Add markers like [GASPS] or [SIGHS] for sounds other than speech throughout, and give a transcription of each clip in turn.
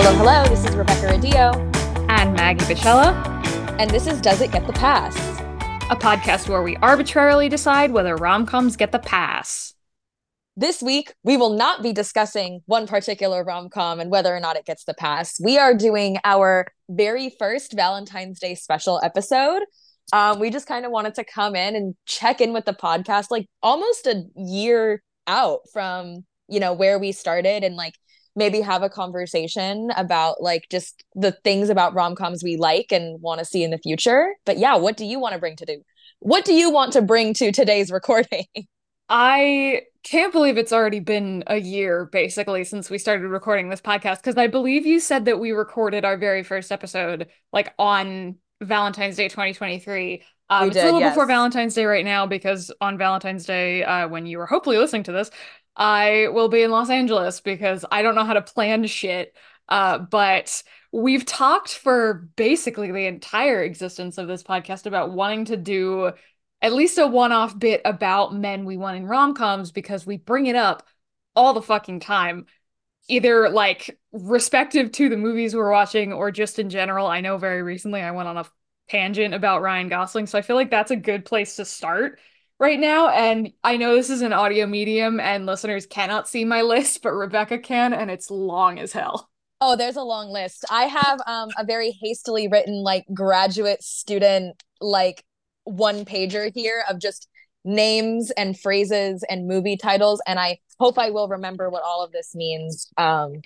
Hello, hello. This is Rebecca Radillo, and Maggie Bichella, and this is Does It Get the Pass? A podcast where we arbitrarily decide whether rom coms get the pass. This week, we will not be discussing one particular rom com and whether or not it gets the pass. We are doing our very first Valentine's Day special episode. Um, we just kind of wanted to come in and check in with the podcast, like almost a year out from you know where we started, and like maybe have a conversation about like just the things about rom-coms we like and want to see in the future. But yeah, what do you want to bring to do? What do you want to bring to today's [LAUGHS] recording? I can't believe it's already been a year basically since we started recording this podcast because I believe you said that we recorded our very first episode like on Valentine's Day 2023. Um, we it's did, a little yes. before Valentine's Day right now because on Valentine's Day, uh, when you were hopefully listening to this, I will be in Los Angeles because I don't know how to plan shit. Uh, but we've talked for basically the entire existence of this podcast about wanting to do at least a one-off bit about men we want in rom-coms because we bring it up all the fucking time either like respective to the movies we're watching or just in general i know very recently i went on a tangent about ryan gosling so i feel like that's a good place to start right now. And I know this is an audio medium and listeners cannot see my list, but Rebecca can, and it's long as hell. Oh, there's a long list. I have um, a very hastily written, like, graduate student, like, one pager here of just names and phrases and movie titles. And I hope I will remember what all of this means. Um,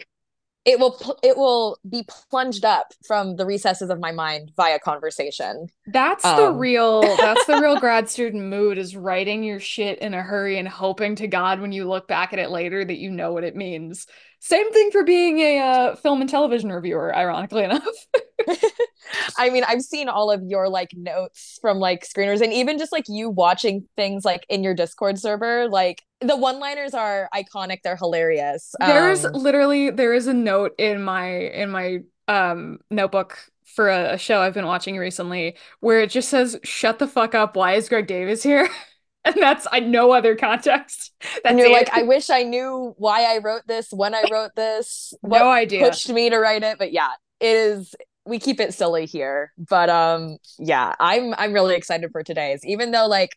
it will it will be plunged up from the recesses of my mind via conversation. That's um. the real that's the real [LAUGHS] grad student mood is writing your shit in a hurry and hoping to god when you look back at it later that you know what it means. Same thing for being a uh, film and television reviewer ironically enough. [LAUGHS] I mean, I've seen all of your like notes from like screeners and even just like you watching things like in your Discord server, like the one-liners are iconic, they're hilarious. There's um, literally there is a note in my in my um notebook for a, a show I've been watching recently where it just says shut the fuck up, why is Greg Davies here? [LAUGHS] and that's I no other context. [LAUGHS] That's and you're it. like, I wish I knew why I wrote this, when I wrote this, [LAUGHS] no idea pushed me to write it. But yeah, it is we keep it silly here. But um yeah, I'm I'm really excited for today's. Even though like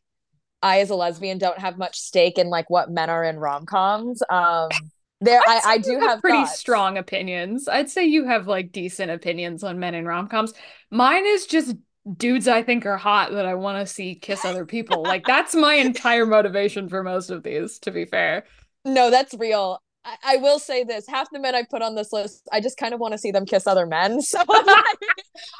I as a lesbian don't have much stake in like what men are in rom-coms. Um there I, I do have, have pretty thoughts. strong opinions. I'd say you have like decent opinions on men in rom-coms. Mine is just dudes I think are hot that I want to see kiss other people. like that's my [LAUGHS] entire motivation for most of these, to be fair. No, that's real. I, I will say this: half the men I put on this list, I just kind of want to see them kiss other men. [LAUGHS] So [LAUGHS]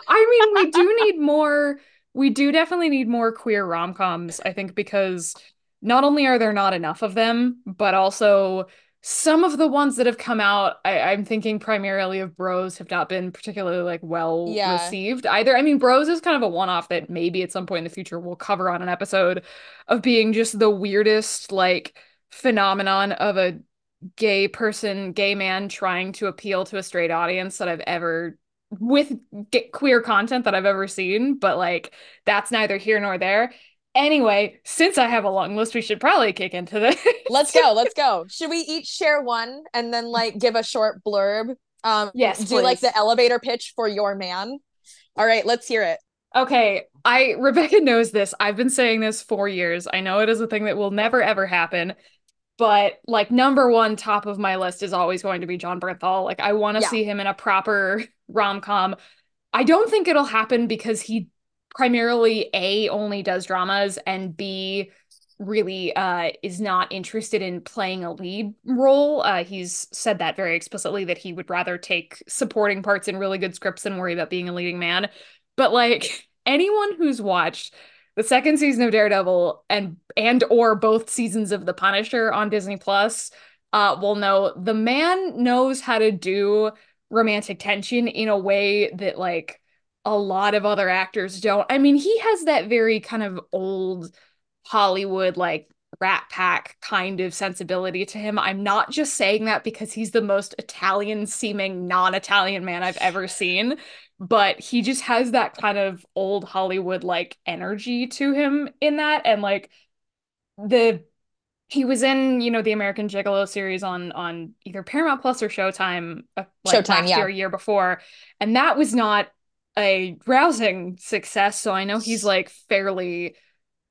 I mean, we do need more. We do definitely need more queer rom coms. I think because not only are there not enough of them, but also some of the ones that have come out, I, am thinking primarily of Bros, have not been particularly like well yeah. received either. I mean, Bros is kind of a one off that maybe at some point in the future we'll cover on an episode of being just the weirdest like phenomenon of a gay person, gay man trying to appeal to a straight audience that I've ever with queer content that I've ever seen, but like that's neither here nor there. Anyway, since I have a long list, we should probably kick into this. let's go. Let's go. [LAUGHS] Should we each share one and then like give a short blurb? Um, yes. Do please. like the elevator pitch for your man. All right, let's hear it. Okay, I Rebecca knows this. I've been saying this for years. I know it is a thing that will never ever happen but like number one top of my list is always going to be Jon Bernthal. Like I want to yeah. see him in a proper rom-com. I don't think it'll happen because he primarily A only does dramas and B really uh is not interested in playing a lead role. Uh he's said that very explicitly that he would rather take supporting parts in really good scripts than worry about being a leading man. But like [LAUGHS] anyone who's watched the second season of Daredevil and and or both seasons of The Punisher on Disney Plus uh, will know the man knows how to do romantic tension in a way that like a lot of other actors don't. I mean, he has that very kind of old Hollywood like rat pack kind of sensibility to him. I'm not just saying that because he's the most Italian seeming non-Italian man I've ever seen but he just has that kind of old Hollywood like energy to him in that and like the he was in you know the American Gigolo series on on either Paramount Plus or Showtime uh, like Showtime last yeah. year year before and that was not a rousing success so I know he's like fairly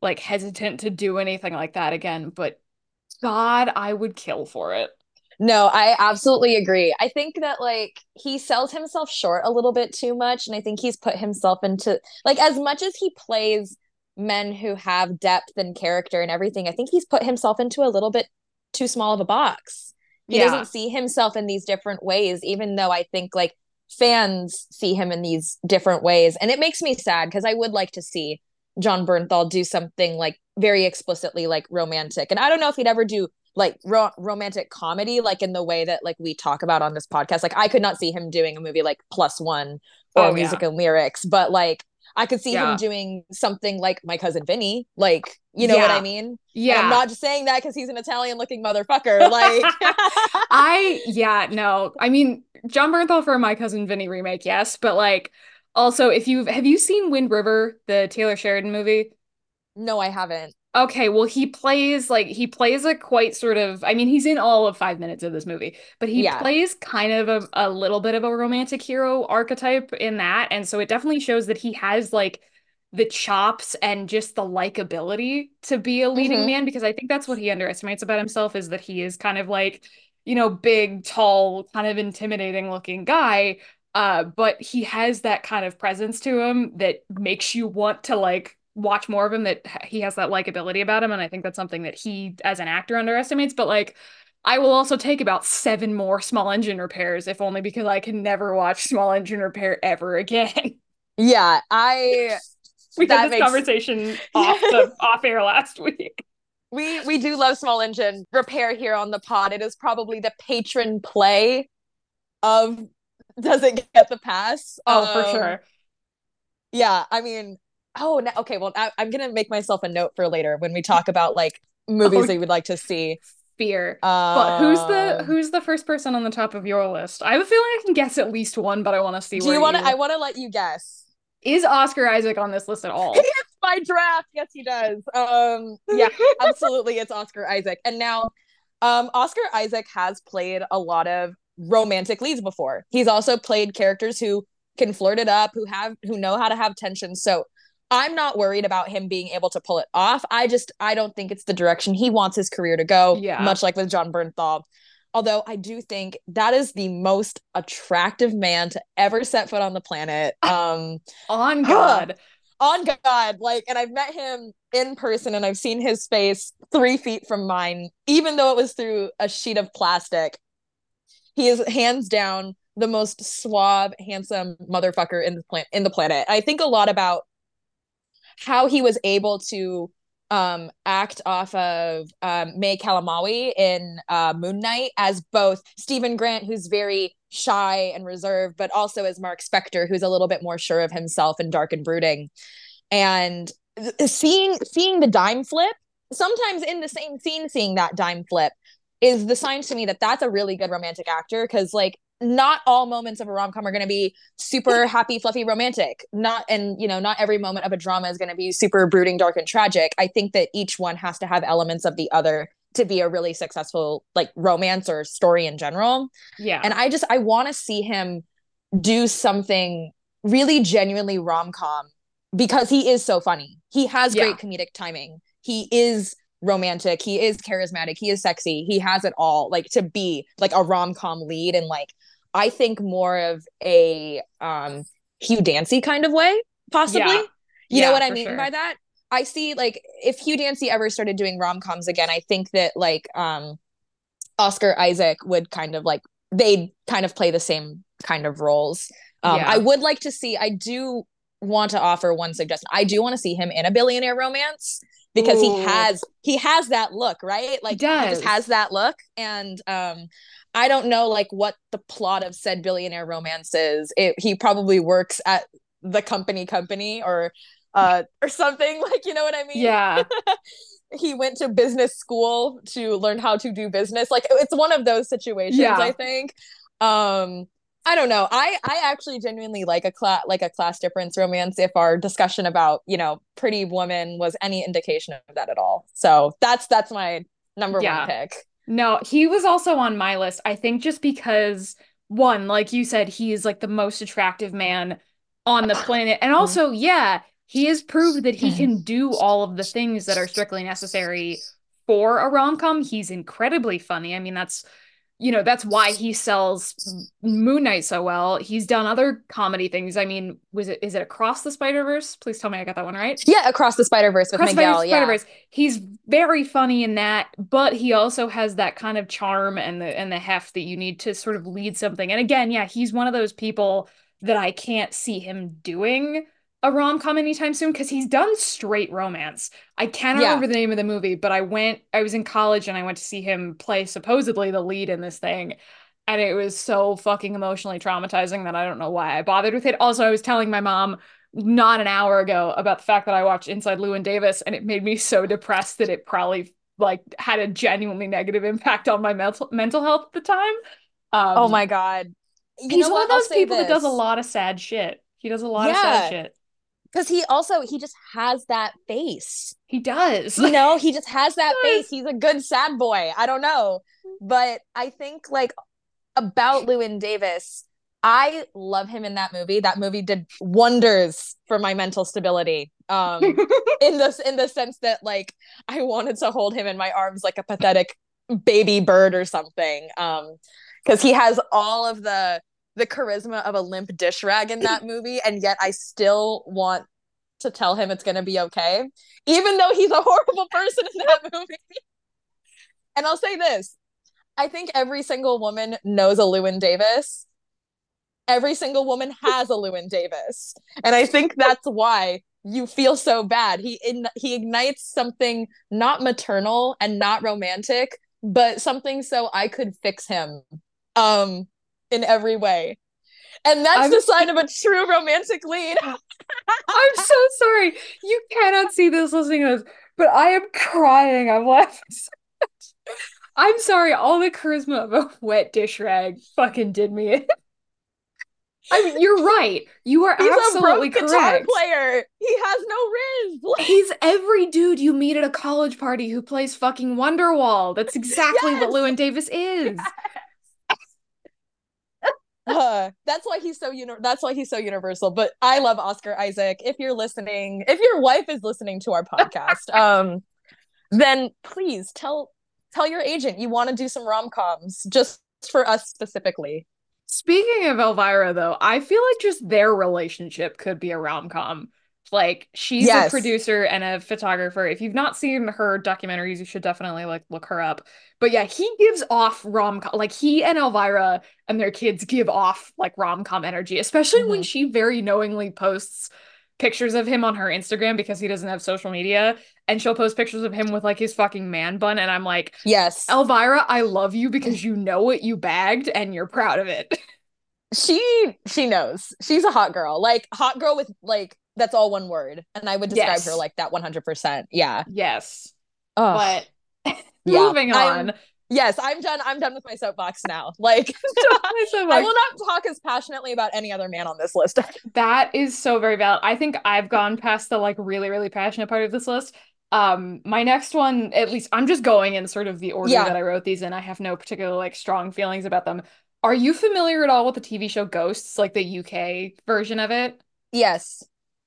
like hesitant to do anything like that again but god I would kill for it no, I absolutely agree. I think that like he sells himself short a little bit too much and I think he's put himself into like as much as he plays men who have depth and character and everything, I think he's put himself into a little bit too small of a box. He yeah. doesn't see himself in these different ways, even though I think like fans see him in these different ways. And it makes me sad because I would like to see Jon Bernthal do something like very explicitly like romantic. And I don't know if he'd ever do like ro- romantic comedy like in the way that like we talk about on this podcast. Like I could not see him doing a movie like Plus 1 or oh, music yeah. and lyrics, but like I could see yeah. him doing something like my cousin Vinny, like you know yeah. what I mean? Yeah, and I'm not just saying that because he's an Italian looking motherfucker. Like, [LAUGHS] I yeah no, I mean Jon Bernthal for my cousin Vinny remake, yes, but like also if you have you seen Wind River, the Taylor Sheridan movie? No, I haven't. Okay, well, he plays like he plays a quite sort of. I mean, he's in all of five minutes of this movie, but he yeah. plays kind of a, a little bit of a romantic hero archetype in that, and so it definitely shows that he has like the chops and just the likability to be a leading mm-hmm. man because I think that's what he underestimates about himself is that he is kind of like you know big, tall, kind of intimidating looking guy, uh, but he has that kind of presence to him that makes you want to like watch more of him that he has that likability about him and i think that's something that he as an actor underestimates but like i will also take about seven more small engine repairs if only because i can never watch [LAUGHS] small engine repair ever again. Yeah i [LAUGHS] we had this makes... conversation [LAUGHS] off the off air last week. We we do love small engine repair here on the pod. It is probably the patron play of does it get the pass? Oh um, for sure. Yeah i mean oh no, okay well I, am gonna make myself a note for later when we talk about like movies oh, that you would like to see. fear. Um, but who's the um, who's the first person on the top of your list? I have a feeling i can guess at least one but i want to see do you want to i want to let you guess. Is oscar isaac on this list at all? [LAUGHS] My draft. Yes he does. Um yeah [LAUGHS] absolutely it's oscar isaac. And now um oscar isaac has played a lot of romantic leads before. He's also played characters who can flirt it up who have who know how to have tension. So I'm not worried about him being able to pull it off. I just I don't think it's the direction he wants his career to go. Yeah. Much like with Jon Bernthal. Although I do think that is the most attractive man to ever set foot on the planet. [LAUGHS] Um on God. on God. Like, and I've met him in person and I've seen his face three feet from mine, even though it was through a sheet of plastic. He is hands down the most suave, handsome motherfucker in the plant in the planet. I think a lot about how he was able to um, act off of um, May Calamawy in uh, Moon Knight as both Steven Grant, who's very shy and reserved, but also as Mark Spector, who's a little bit more sure of himself and dark and brooding. And seeing seeing the dime flip, sometimes in the same scene, seeing that dime flip is the sign to me that that's a really good romantic actor because like not all moments of a rom-com are going to be super happy fluffy romantic. Not and you know not every moment of a drama is going to be super brooding dark and tragic. I think that each one has to have elements of the other to be a really successful like romance or story in general. Yeah. And i just i want to see him do something really genuinely rom-com because he is so funny. He has yeah. great comedic timing. He is romantic. He is charismatic. He is sexy. He has it all like to be like a rom-com lead and like I think more of a um Hugh Dancy kind of way, possibly. Yeah. You yeah, know what I mean sure. by that? I see like if Hugh Dancy ever started doing rom-coms again, I think that like um Oscar Isaac would kind of like they'd kind of play the same kind of roles. Um yeah. I would like to see I do want to offer one suggestion. I do want to see him in a billionaire romance because Ooh. he has he has that look, right? Like he, he just has that look and um I don't know like what the plot of said billionaire romance is. It, he probably works at the company company or uh or something [LAUGHS] like you know what I mean? Yeah. [LAUGHS] he went to business school to learn how to do business. Like it's one of those situations, yeah. I think. Um I don't know. I I actually genuinely like a class like a class difference romance if our discussion about, you know, pretty woman was any indication of that at all. So that's that's my number yeah. one pick. No, he was also on my list. I think just because one, like you said, he is like the most attractive man on the planet. And mm-hmm. also, yeah, he has proved that he can do all of the things that are strictly necessary for a rom-com. He's incredibly funny. I mean, that's you know, that's why he sells Moon Knight so well. He's done other comedy things. I mean, was it is it Across the Spider-Verse? Please tell me I got that one right. Yeah, Across the Spider-Verse with Across Miguel. Spider-Verse. Yeah. He's very funny in that, but he also has that kind of charm and the and the heft that you need to sort of lead something. And again, yeah, he's one of those people that I can't see him doing a rom com anytime soon because he's done straight romance. I cannot yeah. remember the name of the movie, but I went, I was in college and I went to see him play supposedly the lead in this thing. And it was so fucking emotionally traumatizing that I don't know why I bothered with it. Also, I was telling my mom not an hour ago about the fact that I watched Inside Llewyn Davis and it made me so depressed that it probably like had a genuinely negative impact on my mental mental health at the time. Um, oh my god. You he's one of those people this. that does a lot of sad shit. He does a lot yeah. of sad shit because he also he just has that face. He does. You know he just has that [LAUGHS] face. He's a good sad boy. I don't know. But i think like about llewyn davis i love him in that movie. That movie did wonders for my mental stability um [LAUGHS] in this in the sense that like i wanted to hold him in my arms like a pathetic baby bird or something um because he has all of the the charisma of a limp dish rag in that movie and yet i still want to tell him it's going to be okay even though he's a horrible person in that movie. [LAUGHS] And i'll say this i think every single woman knows a Llewyn davis. Every single woman has a Llewyn davis. And i think that's why you feel so bad. He in, he ignites something not maternal and not romantic but something so i could fix him. Um in every way. And that's I'm, the sign of a true romantic lead. [LAUGHS] I'm so sorry. You cannot see this listening to this, but I am crying. I'm laughing. [LAUGHS] I'm sorry. All the charisma of a wet dish rag fucking did me in. I mean, you're right. You are He's absolutely a correct. Guitar player. He has no riz. [LAUGHS] He's every dude you meet at a college party who plays fucking Wonderwall. That's exactly yes. what Llewyn Davis is. Yes uh, that's why he's so uni- that's why he's so universal. But i love oscar isaac. If you're listening if your wife is listening to our podcast [LAUGHS] um then please tell tell your agent you want to do some rom-coms just for us specifically. Speaking of elvira though i feel like just their relationship could be a rom-com like she's yes. a producer and a photographer. If you've not seen her documentaries, you should definitely like look her up. But yeah, he gives off rom com like he and Elvira and their kids give off like rom com energy, especially mm-hmm. when she very knowingly posts pictures of him on her Instagram because he doesn't have social media and she'll post pictures of him with like his fucking man bun and I'm like, "Yes. Elvira, I love you because you know what you bagged and you're proud of it." She she knows. She's a hot girl. Like hot girl with like that's all one word. And i would describe yes. her like that 100% yeah. Yes. But [LAUGHS] moving yeah, on. I'm, yes i'm done i'm done with my soapbox now. [LAUGHS] Like [LAUGHS] i will not talk as passionately about any other man on this list. That is so very valid. I think i've gone past the like really really passionate part of this list. Um my next one at least i'm just going in sort of the order yeah. that i wrote these in. I have no particular like strong feelings about them. Are you familiar at all with the tv show ghosts like the uk version of it? Yes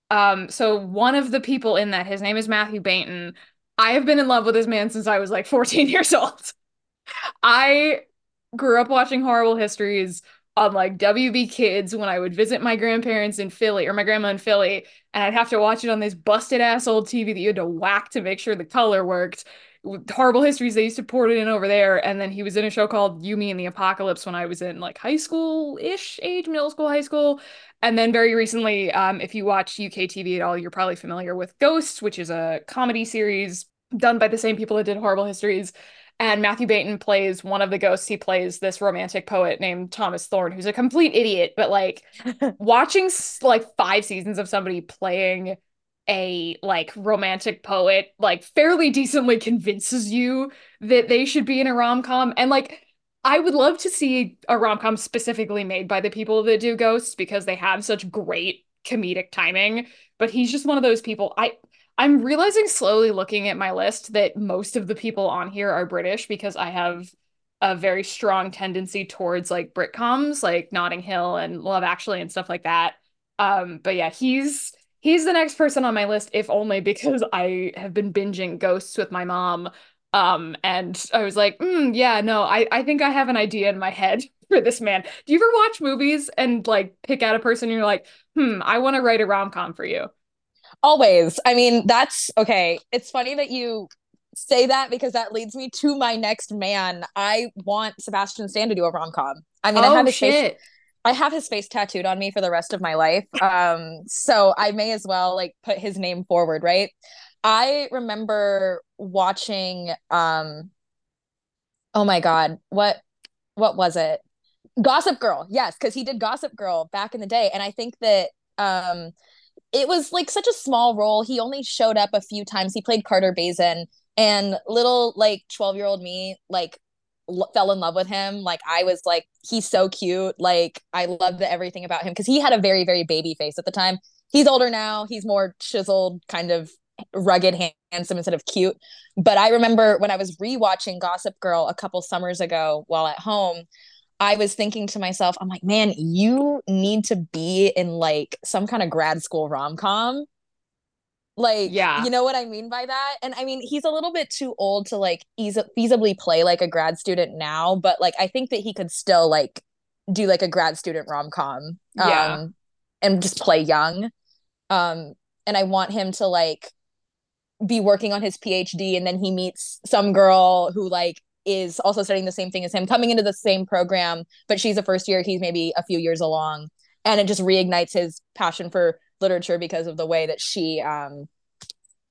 um, so one of the people in that, his name is Matthew Baynton. I have been in love with this man since I was like 14 [LAUGHS] years old. I grew up watching horrible histories on like WB Kids when I would visit my grandparents in Philly or my grandma in Philly, and I'd have to watch it on this busted ass old TV that you had to whack to make sure the color worked. Horrible histories, they used to port it in over there. And then he was in a show called You, Me, and the Apocalypse when I was in like high school ish age, middle school, high school. And then very recently, um, if you watch UK TV at all, you're probably familiar with Ghosts, which is a comedy series done by the same people that did Horrible Histories. And Matthew Baynton plays one of the ghosts. He plays this romantic poet named Thomas Thorne, who's a complete idiot. But like [LAUGHS] watching like five seasons of somebody playing a like romantic poet like fairly decently convinces you that they should be in a rom-com and like I would love to see a rom com specifically made by the people that do Ghosts because they have such great comedic timing. But he's just one of those people. I I'm realizing slowly looking at my list that most of the people on here are British because I have a very strong tendency towards like Britcoms, like Notting Hill and Love Actually and stuff like that. Um, but yeah, he's he's the next person on my list, if only because I have been binging Ghosts with my mom. Um, and I was like, mm, yeah, no, I, I think I have an idea in my head [LAUGHS] for this man. Do you ever watch movies and like pick out a person and you're like, hmm, I want to write a rom com for you? Always. I mean, that's okay. It's funny that you say that because that leads me to my next man. I want Sebastian Stan to do a rom com. I mean, oh, I have his shit. face. I have his face tattooed on me for the rest of my life. Um, so I may as well like put his name forward, right? I remember watching um oh my god, what what was it? Gossip Girl. Yes, cuz he did Gossip Girl back in the day and I think that um it was like such a small role. He only showed up a few times. He played Carter Baizen and little like 12 year old me like l- fell in love with him like i was like he's so cute like i loved everything about him because he had a very very baby face at the time he's older now he's more chiseled kind of rugged handsome instead of cute but i remember when i was rewatching gossip girl a couple summers ago while at home I was thinking to myself, I'm like, man, you need to be in like some kind of grad school rom com like, yeah, you know what I mean by that? And I mean, he's a little bit too old to like eas- feasibly play like a grad student now, but like I think that he could still like do like a grad student rom com, yeah, um, and just play young. Um, and I want him to like be working on his PhD, and then he meets some girl who like is also studying the same thing as him, coming into the same program, but she's a first year, he's maybe a few years along, and it just reignites his passion for literature because of the way that she um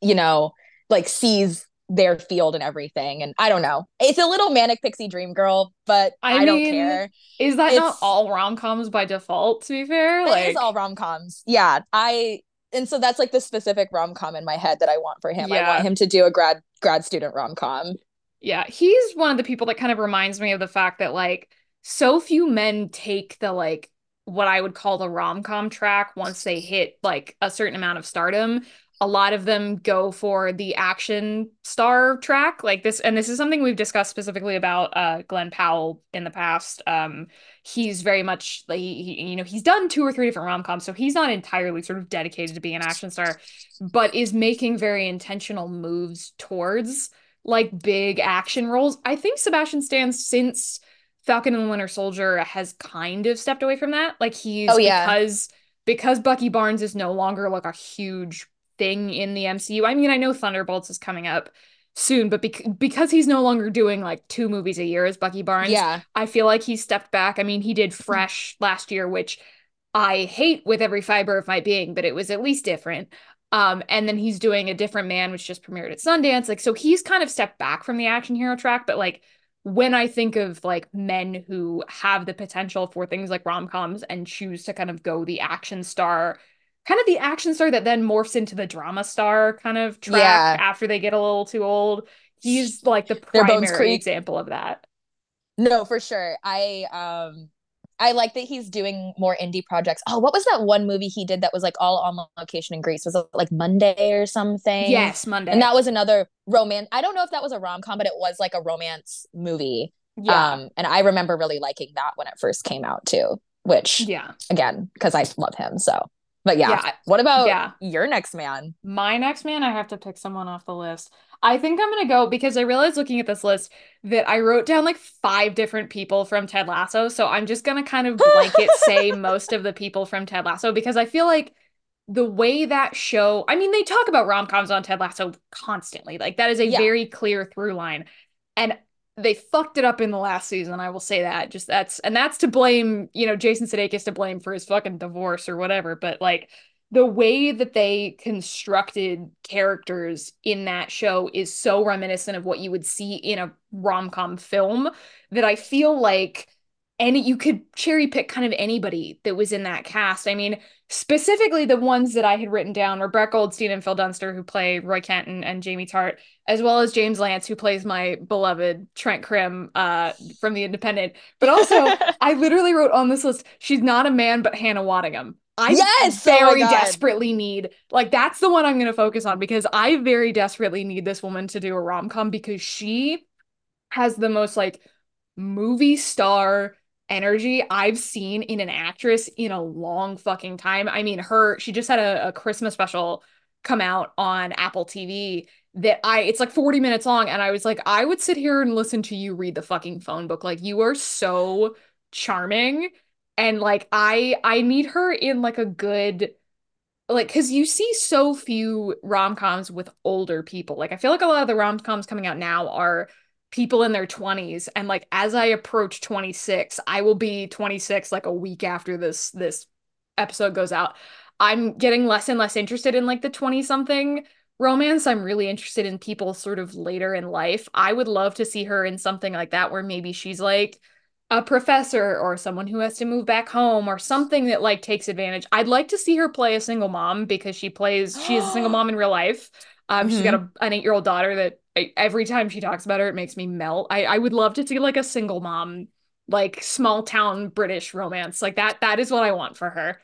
you know like sees their field and everything. And i don't know. It's a little manic pixie dream girl but i, I mean, don't care. is that it's, not all rom-coms by default to be fair? Like it's all rom-coms. Yeah i and so that's like the specific rom-com in my head that i want for him yeah. i want him to do a grad grad student rom-com yeah he's one of the people that kind of reminds me of the fact that like so few men take the like what I would call the rom com track once they hit like a certain amount of stardom. A lot of them go for the action star track, like this, and this is something we've discussed specifically about uh, Glen Powell in the past. Um, he's very much like he, he, you know, he's done two or three different rom coms, so he's not entirely sort of dedicated to being an action star, but is making very intentional moves towards like big action roles. I think Sebastian Stan since Falcon and the Winter Soldier has kind of stepped away from that. Like he's oh, yeah. because because Bucky Barnes is no longer like a huge thing in the MCU. I mean, I know Thunderbolts is coming up soon, but bec- because he's no longer doing like two movies a year as Bucky Barnes, yeah, I feel like he stepped back. I mean, he did [LAUGHS] Fresh last year, which I hate with every fiber of my being, but it was at least different. Um, and then he's doing a different man, which just premiered at Sundance. Like, so he's kind of stepped back from the action hero track, but like when I think of like men who have the potential for things like rom coms and choose to kind of go the action star, kind of the action star that then morphs into the drama star kind of track yeah. after they get a little too old, he's like the primary example of that. No, for sure. I um I like that he's doing more indie projects. Oh, what was that one movie he did that was like all on location in Greece? Was it like Monday or something? Yes, Monday. And that was another romance. I don't know if that was a rom com, but it was like a romance movie. Yeah. Um, and I remember really liking that when it first came out too. Which, yeah, again, because I love him. So, but yeah. yeah. What about yeah. your next man? My next man, I have to pick someone off the list. I think I'm gonna go because I realized looking at this list that I wrote down like five different people from Ted Lasso. So I'm just gonna kind of blanket [LAUGHS] say most of the people from Ted Lasso because I feel like the way that show, I mean, they talk about rom coms on Ted Lasso constantly. Like that is a yeah. very clear through line. And they fucked it up in the last season. I will say that. Just that's and that's to blame, you know, Jason Sudeikis to blame for his fucking divorce or whatever. But like the way that they constructed characters in that show is so reminiscent of what you would see in a rom-com film that I feel like any you could cherry pick kind of anybody that was in that cast. I mean, specifically the ones that I had written down were Brett Goldstein and Phil Dunster, who play Roy Kenton and Jamie Tartt, as well as James Lance, who plays my beloved Trent Crimm uh, from The Independent. But also, [LAUGHS] I literally wrote on this list, she's not a man, but Hannah Waddingham. I yes! Oh very oh desperately need like that's the one I'm going to focus on because I very desperately need this woman to do a rom com because she has the most like movie star energy I've seen in an actress in a long fucking time. I mean, her, she just had a, a Christmas special come out on Apple TV that I, it's like 40 minutes long. And I was like, I would sit here and listen to you read the fucking phone book. Like, you are so charming. And like, I, I need her in like a good, like, cause you see so few rom coms with older people. Like, I feel like a lot of the rom coms coming out now are people in their 20s and like as i approach 26 i will be 26 like a week after this this episode goes out. I'm getting less and less interested in like the 20 something romance. I'm really interested in people sort of later in life. I would love to see her in something like that where maybe she's like a professor or someone who has to move back home or something that like takes advantage. I'd like to see her play a single mom because she plays she is a single [GASPS] mom in real life um, mm-hmm. she's got a, an eight year old daughter that I, every time she talks about her, it makes me melt. I, I would love to see like a single mom, like small town British romance. Like that, that is what I want for her.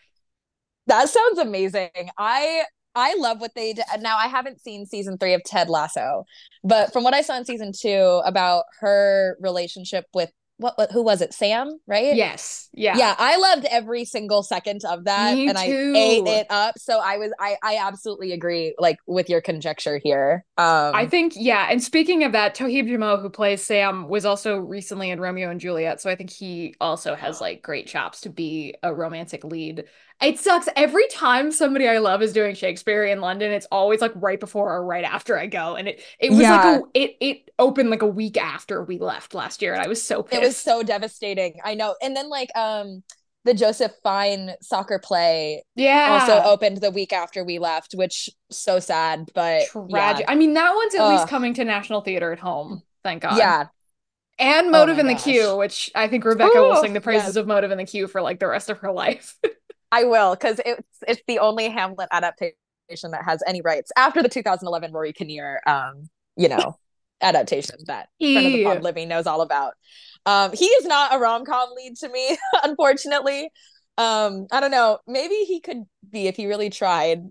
That sounds amazing. I I love what they did. Now I haven't seen season three of Ted Lasso, but from what I saw in season two about her relationship with what, what who was it? Sam, right? Yes. Yeah. Yeah. I loved every single second of that. Me and too. I ate it up. So I was I I absolutely agree like with your conjecture here. Um I think, yeah. And speaking of that, Toheeb Jimoh, who plays Sam, was also recently in Romeo and Juliet. So I think he also has [GASPS] like great chops to be a romantic lead it sucks every time somebody I love is doing Shakespeare in London. It's always like right before or right after I go, and it it was yeah. like a, it it opened like a week after we left last year, and I was so pissed. It was so devastating. I know, and then like um the Joseph Fiennes soccer play yeah also opened the week after we left, which so sad, but tragic. Yeah. I mean, that one's at Ugh. least coming to National Theater at home. Thank God. Yeah, and Motive oh in the gosh. Queue, which I think Rebecca Ooh, will sing the praises yes. of Motive and the Cue for like the rest of her [LAUGHS] life. I will because it's it's the only Hamlet adaptation that has any rights after the 2011 Rory Kinnear, um, you know, [LAUGHS] adaptation that he... friend of the pod living knows all about. Um, he is not a rom com lead to me, [LAUGHS] unfortunately. Um, I don't know. Maybe he could be if he really tried.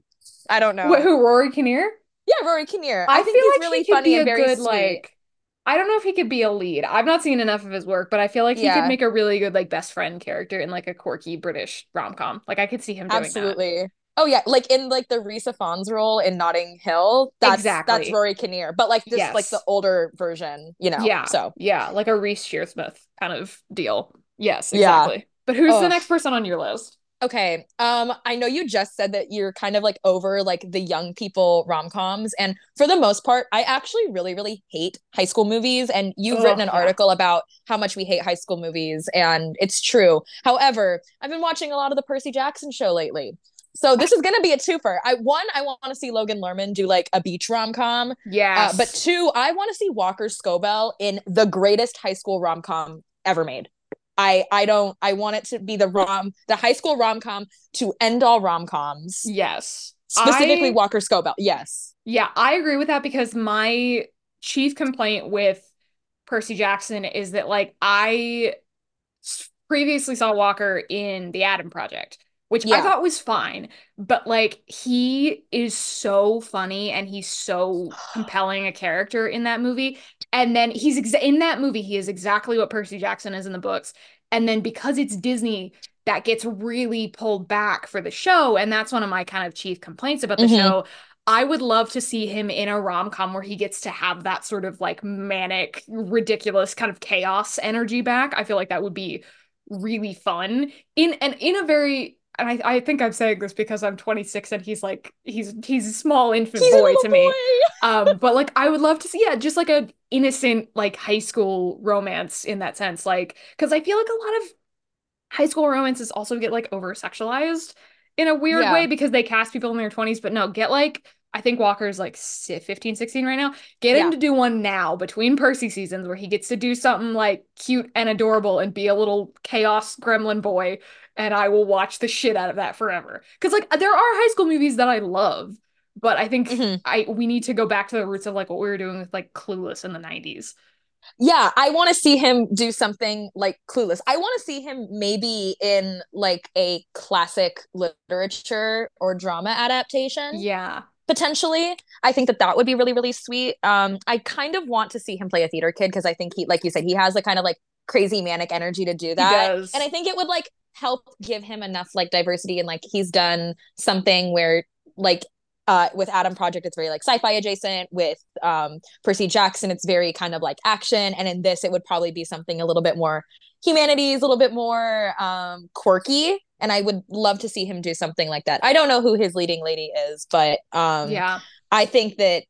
I don't know. What, who Rory Kinnear? Yeah, Rory Kinnear. I, I think he's like really funny and very good, sweet. like I don't know if he could be a lead. I've not seen enough of his work, but I feel like he yeah. could make a really good like best friend character in like a quirky British rom com. Like I could see him doing Absolutely. That. Oh yeah, like in like the Rhys Ifans role in Notting Hill. That's exactly. that's Rory Kinnear, but like this yes. like the older version, you know. Yeah. So yeah, like a Reece Shearsmith kind of deal. Yes, exactly. Yeah. But who's Ugh. the next person on your list? Okay. Um, I know you just said that you're kind of like over like the young people rom-coms. And for the most part, I actually really, really hate high school movies. And you've oh, written an yeah. article about how much we hate high school movies, and it's true. However, I've been watching a lot of the Percy Jackson show lately. So this is gonna be a twofer. I one, I want to see Logan Lerman do like a beach rom com. Yeah. Uh, but two, I want to see Walker Scobell in the greatest high school rom com ever made. I I don't I want it to be the rom the high school rom com to end all rom coms. Yes. Specifically I, Walker Scobell. Yes. Yeah, I agree with that because my chief complaint with Percy Jackson is that like I previously saw Walker in The Adam Project, which yeah. I thought was fine, but like he is so funny and he's so [SIGHS] compelling a character in that movie and then he's exa- in that movie, he is exactly what Percy Jackson is in the books. And then because it's Disney, that gets really pulled back for the show. And that's one of my kind of chief complaints about the mm-hmm. show. I would love to see him in a rom com where he gets to have that sort of like manic, ridiculous kind of chaos energy back. I feel like that would be really fun in and in a very and I, I think I'm saying this because I'm 26 and he's like he's he's a small infant he's boy to boy. me. [LAUGHS] um, but like I would love to see yeah, just like a innocent like high school romance in that sense, like because I feel like a lot of high school romances also get like over sexualized in a weird yeah. way because they cast people in their 20s. But no, get like I think Walker's like 15, 16 right now. Get yeah. him to do one now between Percy seasons where he gets to do something like cute and adorable and be a little chaos gremlin boy. And I will watch the shit out of that forever. Cause like there are high school movies that I love, but I think mm-hmm. I we need to go back to the roots of like what we were doing with like Clueless in the 90s. Yeah, I want to see him do something like Clueless. I want to see him maybe in like a classic literature or drama adaptation. Yeah potentially i think that that would be really really sweet. Um i kind of want to see him play a theater kid because i think he like you said he has the kind of like crazy manic energy to do that. and i think it would like help give him enough like diversity and like he's done something where like uh, with Adam Project, it's very like sci-fi adjacent. With um, Percy Jackson, it's very kind of like action, and in this, it would probably be something a little bit more humanities, a little bit more um, quirky and I would love to see him do something like that. I don't know who his leading lady is, but um yeah. I think that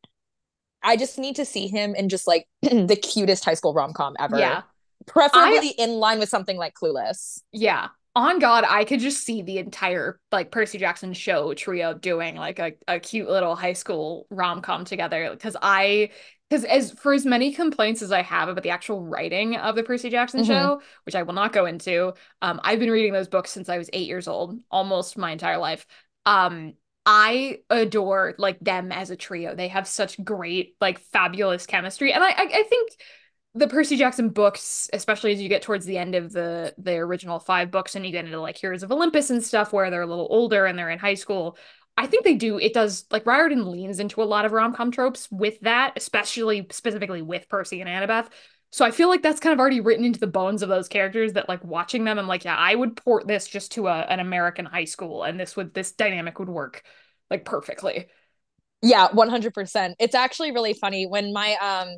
I just need to see him in just like [CLEARS THROAT] the cutest high school rom-com ever. Yeah. Preferably I, in line with something like Clueless. Yeah. On God, I could just see the entire like Percy Jackson show trio doing like a, a cute little high school rom-com together because I because as for as many complaints as I have about the actual writing of the Percy Jackson mm-hmm. show, which I will not go into, um, I've been reading those books since I was eight years old, almost my entire life. Um, I adore like them as a trio. They have such great, like fabulous chemistry, and I, I, I think the Percy Jackson books, especially as you get towards the end of the the original five books, and you get into like Heroes of Olympus and stuff, where they're a little older and they're in high school. I think they do. It does like Riordan leans into a lot of rom com tropes with that, especially specifically with Percy and Annabeth. So I feel like that's kind of already written into the bones of those characters that like watching them, I'm like, yeah, I would port this just to a, an American high school and this would this dynamic would work like perfectly. Yeah, 100%. It's actually really funny when my um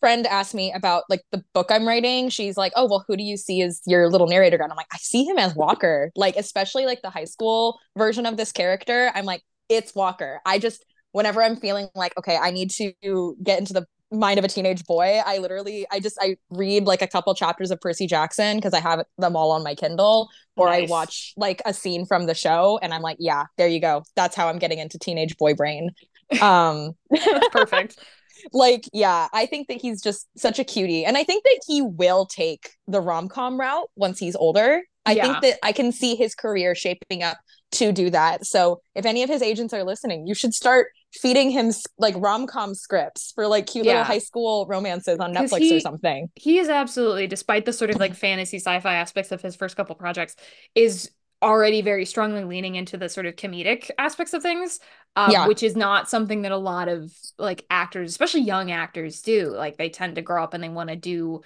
friend asked me about like the book I'm writing, she's like, "Oh, well, who do you see as your little narrator?" And I'm like, "I see him as Walker." Like, especially like the high school version of this character, I'm like, "It's Walker." I just whenever I'm feeling like, okay, I need to get into the mind of a teenage boy, I literally I just I read like a couple chapters of Percy Jackson because I have them all on my Kindle or nice. I watch like a scene from the show and I'm like, "Yeah, there you go. That's how I'm getting into teenage boy brain." Um [LAUGHS] perfect like yeah i think that he's just such a cutie and i think that he will take the rom-com route once he's older i yeah. think that i can see his career shaping up to do that so if any of his agents are listening you should start feeding him like rom-com scripts for like cute yeah. little high school romances on netflix he, or something he is absolutely despite the sort of like fantasy sci-fi aspects of his first couple projects is already very strongly leaning into the sort of comedic aspects of things um, yeah. which is not something that a lot of like actors especially young actors do like they tend to grow up and they want to do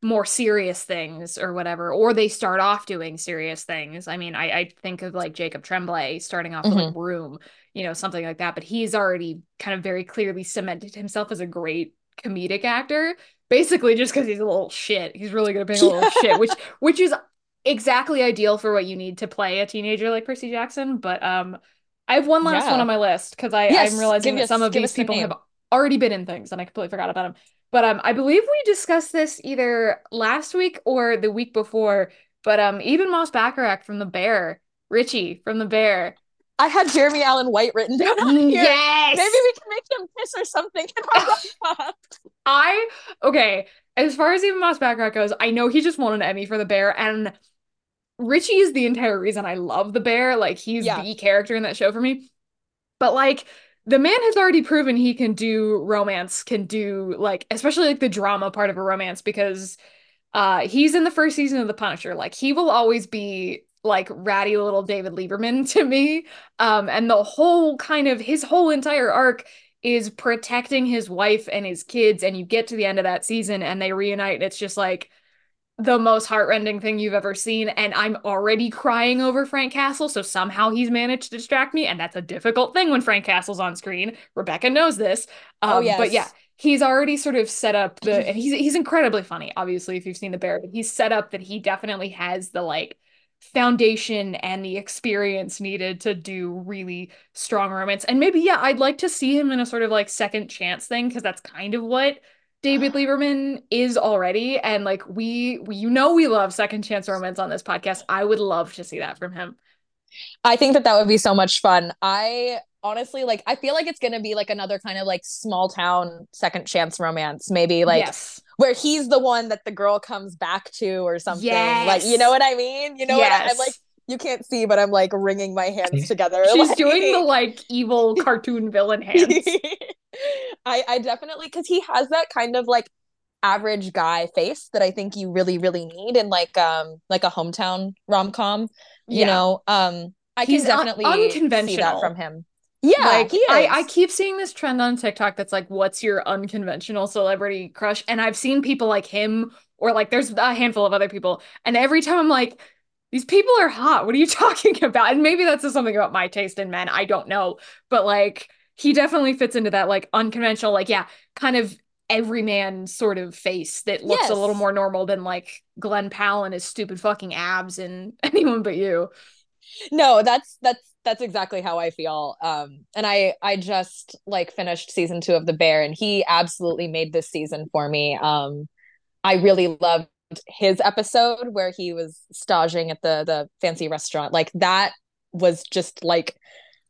more serious things or whatever or they start off doing serious things i mean i, I think of like jacob tremblay starting off mm-hmm. with like room you know something like that but he's already kind of very clearly cemented himself as a great comedic actor basically just because he's a little shit he's really good at being a little shit which [LAUGHS] which is exactly ideal for what you need to play a teenager like Percy Jackson. But um, I have one last yeah. one on my list because I yes, I'm realizing that us, some of these people have already been in things and I completely forgot about them. But um, I believe we discussed this either last week or the week before. But um, Ebon Moss-Bachrach from The Bear, Richie from The Bear. I had Jeremy Allen White written down on here. Yes. Maybe we can make him kiss or something. [LAUGHS] [LAUGHS] I okay. As far as Ebon Moss-Bachrach goes, I know he just won an Emmy for The Bear, and Richie is the entire reason I love the bear. Like he's yeah. the character in that show for me. But like the man has already proven he can do romance, can do like especially like the drama part of a romance because uh he's in the first season of The Punisher. Like he will always be like ratty little David Lieberman [LAUGHS] to me. Um and the whole kind of his whole entire arc is protecting his wife and his kids and you get to the end of that season and they reunite and it's just like the most heartrending thing you've ever seen and i'm already crying over frank castle so somehow he's managed to distract me and that's a difficult thing when frank castle's on screen rebecca knows this oh, um, oh, yes. but yeah he's already sort of set up the [LAUGHS] and he's he's incredibly funny obviously if you've seen the bear but he's set up that he definitely has the like foundation and the experience needed to do really strong romance and maybe yeah i'd like to see him in a sort of like second chance thing because that's kind of what David [SIGHS] Lieberman is already. And like we, we, you know, we love second chance romance on this podcast. I would love to see that from him. I think that that would be so much fun. I honestly like I feel like it's gonna be like another kind of like small town second chance romance, maybe like yes. Where he's the one that the girl comes back to or something. Yes. Like you know what I mean? You know yes. what I, am like you can't see, but I'm like wringing my hands together. She's like... doing the [LAUGHS] like evil cartoon villain hands. [LAUGHS] I I definitely because he has that kind of like average guy face that I think you really really need in like um like a hometown rom com. You yeah. know, um I He's can definitely un- unconventional. see that from him. Yeah, like I, I keep seeing this trend on TikTok that's like, what's your unconventional celebrity crush? And I've seen people like him or like there's a handful of other people. And every time I'm like, these people are hot. What are you [LAUGHS] talking about? And maybe that's just something about my taste in men. I don't know. But like he definitely fits into that like unconventional, like, yeah, kind of everyman sort of face that looks yes. a little more normal than like Glen Powell and his stupid fucking abs and [LAUGHS] anyone but you no that's that's that's exactly how i feel. Um and i i just like finished season two of the bear and he absolutely made this season for me. Um i really loved his episode where he was staging at the the fancy restaurant. Like that was just like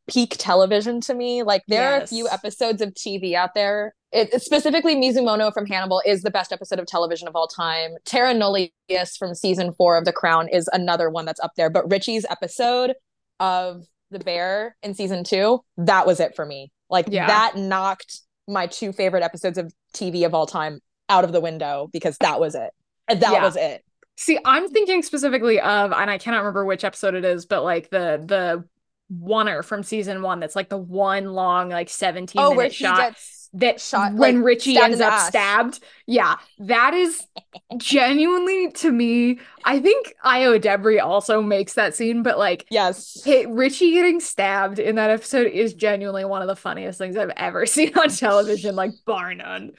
peak television to me like there yes. are a few episodes of tv out there it, specifically Mizumono from Hannibal is the best episode of television of all time. Terra Nullius from season four of The Crown is another one that's up there. But Richie's episode of The Bear in season two, that was it for me. Like yeah. that knocked my two favorite episodes of TV of all time out of the window because that was it. And that yeah. was it. See, I'm thinking specifically of, and I cannot remember which episode it is, but like the the oneer from season one that's like the one long like 17 oh, minute shot. Gets- that shot when like, Richie ends up ass. stabbed. Yeah, that is [LAUGHS] genuinely to me. I think Ayo Edebiri also makes that scene, but like, yes, Richie getting stabbed in that episode is genuinely one of the funniest things I've ever [LAUGHS] seen on television, like bar none.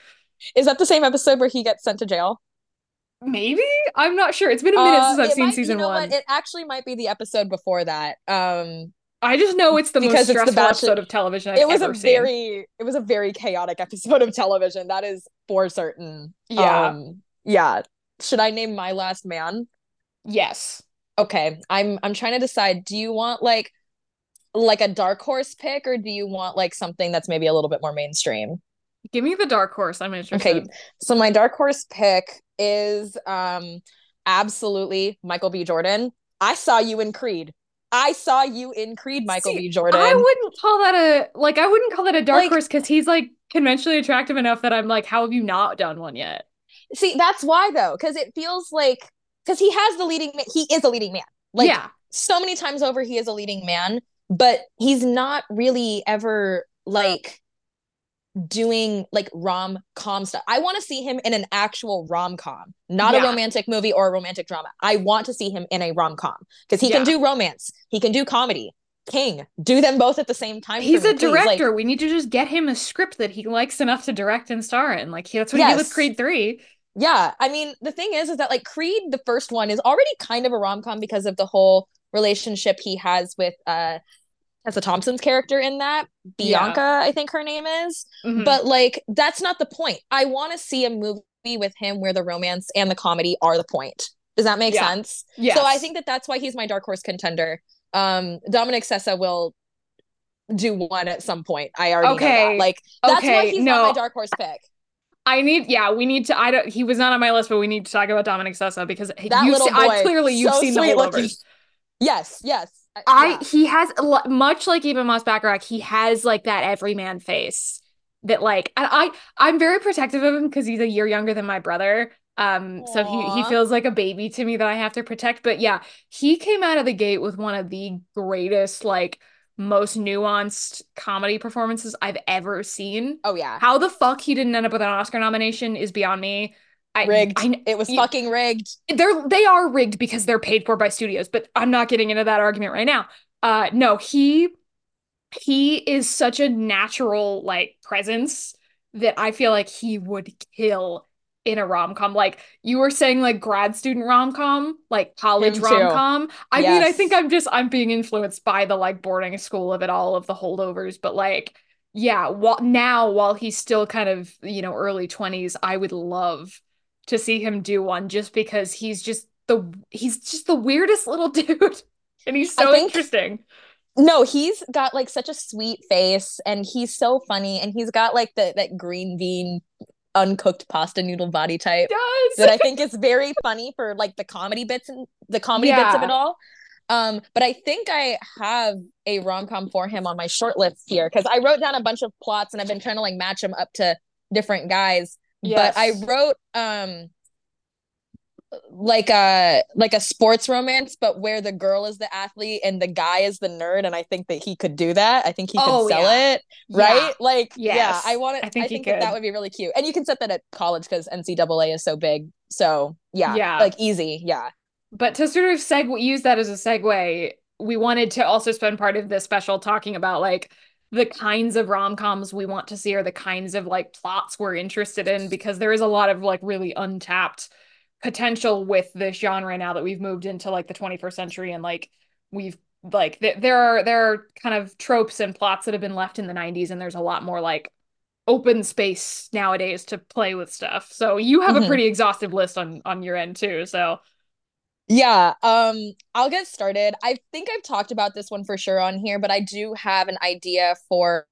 Is that the same episode where he gets sent to jail? Maybe I'm not sure. It's been a minute uh, since I've seen might, season you know one. What? It actually might be the episode before that. Um, I just know it's the because most stressful the episode of television. I've it was a seen. very, it was a very chaotic [LAUGHS] episode of television. That is for certain. Yeah, um, yeah. Should I name my last man? Yes. Okay. I'm I'm trying to decide. Do you want like like a dark horse pick, or do you want like something that's maybe a little bit more mainstream? Give me the dark horse. I'm interested. Okay. So my dark horse pick is um absolutely Michael B. Jordan. I saw you in Creed. I saw you in Creed, Michael See, B. Jordan. I wouldn't call that a like. I wouldn't call that a dark like, horse because he's like conventionally attractive enough that I'm like, how have you not done one yet? See, that's why though, because it feels like because he has the leading. He is a leading man. Like, yeah. So many times over, he is a leading man, but he's not really ever like doing like rom com stuff. I want to see him in an actual rom com, not yeah. a romantic movie or a romantic drama. I want to see him in a rom com because he yeah. can do romance, he can do comedy. King, do them both at the same time. He's a director. Like, we need to just get him a script that he likes enough to direct and star in. Like that's what yes. he did with Creed Three. Yeah, I mean the thing is, is that like Creed, the first one, is already kind of a rom com because of the whole relationship he has with uh Tessa Thompson's character in that, Bianca, yeah. I think her name is. Mm-hmm. But like, that's not the point. I want to see a movie with him where the romance and the comedy are the point. Does that make yeah. sense? Yeah. So I think that that's why he's my dark horse contender. Um, Dominic Sessa will do one at some point. I already okay. know that. Like that's okay. why he's no. my dark horse pick. I need, yeah, we need to. I don't. He was not on my list, but we need to talk about Dominic Sessa because that you little see, boy, I, clearly you've so seen the holdovers. Yes, yes. I yeah. he has much like Ebon Moss-Bachrach, he has like that everyman face that like I, I I'm very protective of him because he's a year younger than my brother. Um, Aww. so he he feels like a baby to me that I have to protect. But yeah, he came out of the gate with one of the greatest, like most nuanced comedy performances I've ever seen. Oh yeah. How the fuck he didn't end up with an Oscar nomination is beyond me. I, rigged. I, it was you, fucking rigged. They're they are rigged because they're paid for by studios, but I'm not getting into that argument right now. Uh no, he he is such a natural like presence that I feel like he would kill in a rom-com. Like you were saying like grad student rom-com, like college rom-com. I yes. mean, I think I'm just I'm being influenced by the like boarding school of it all of the holdovers, but like yeah, while now while he's still kind of, you know, early 20s, I would love to see him do one just because he's just the he's just the weirdest little [LAUGHS] dude and he's so think, interesting. no, he's got like such a sweet face and he's so funny and he's got like the that green bean uncooked pasta noodle body type that I think is very funny for like the comedy bits and the comedy yeah. bits of it all. Um, but I think I have a rom com for him on my short list here because I wrote down a bunch of plots and I've been trying to like match them up to different guys. Yes. But I wrote um like a like a sports romance, but where the girl is the athlete and the guy is the nerd, and I think that he could do that. I think he could oh, sell yeah. it, right? Yeah. Like, yes. yeah, I want it. I think, I think that, that would be really cute, and you can set that at college because NCAA is so big. So yeah, yeah, like easy, yeah. But to sort of segue, use that as a segue, we wanted to also spend part of this special talking about like the kinds of rom-coms we want to see or the kinds of like plots we're interested in because there is a lot of like really untapped potential with this genre now that we've moved into like the 21st century and like we've like th- there are there are kind of tropes and plots that have been left in the 90s and there's a lot more like open space nowadays to play with stuff so you have mm-hmm. a pretty exhaustive list on on your end too so yeah um i'll get started. I think i've talked about this one for sure on here but i do have an idea for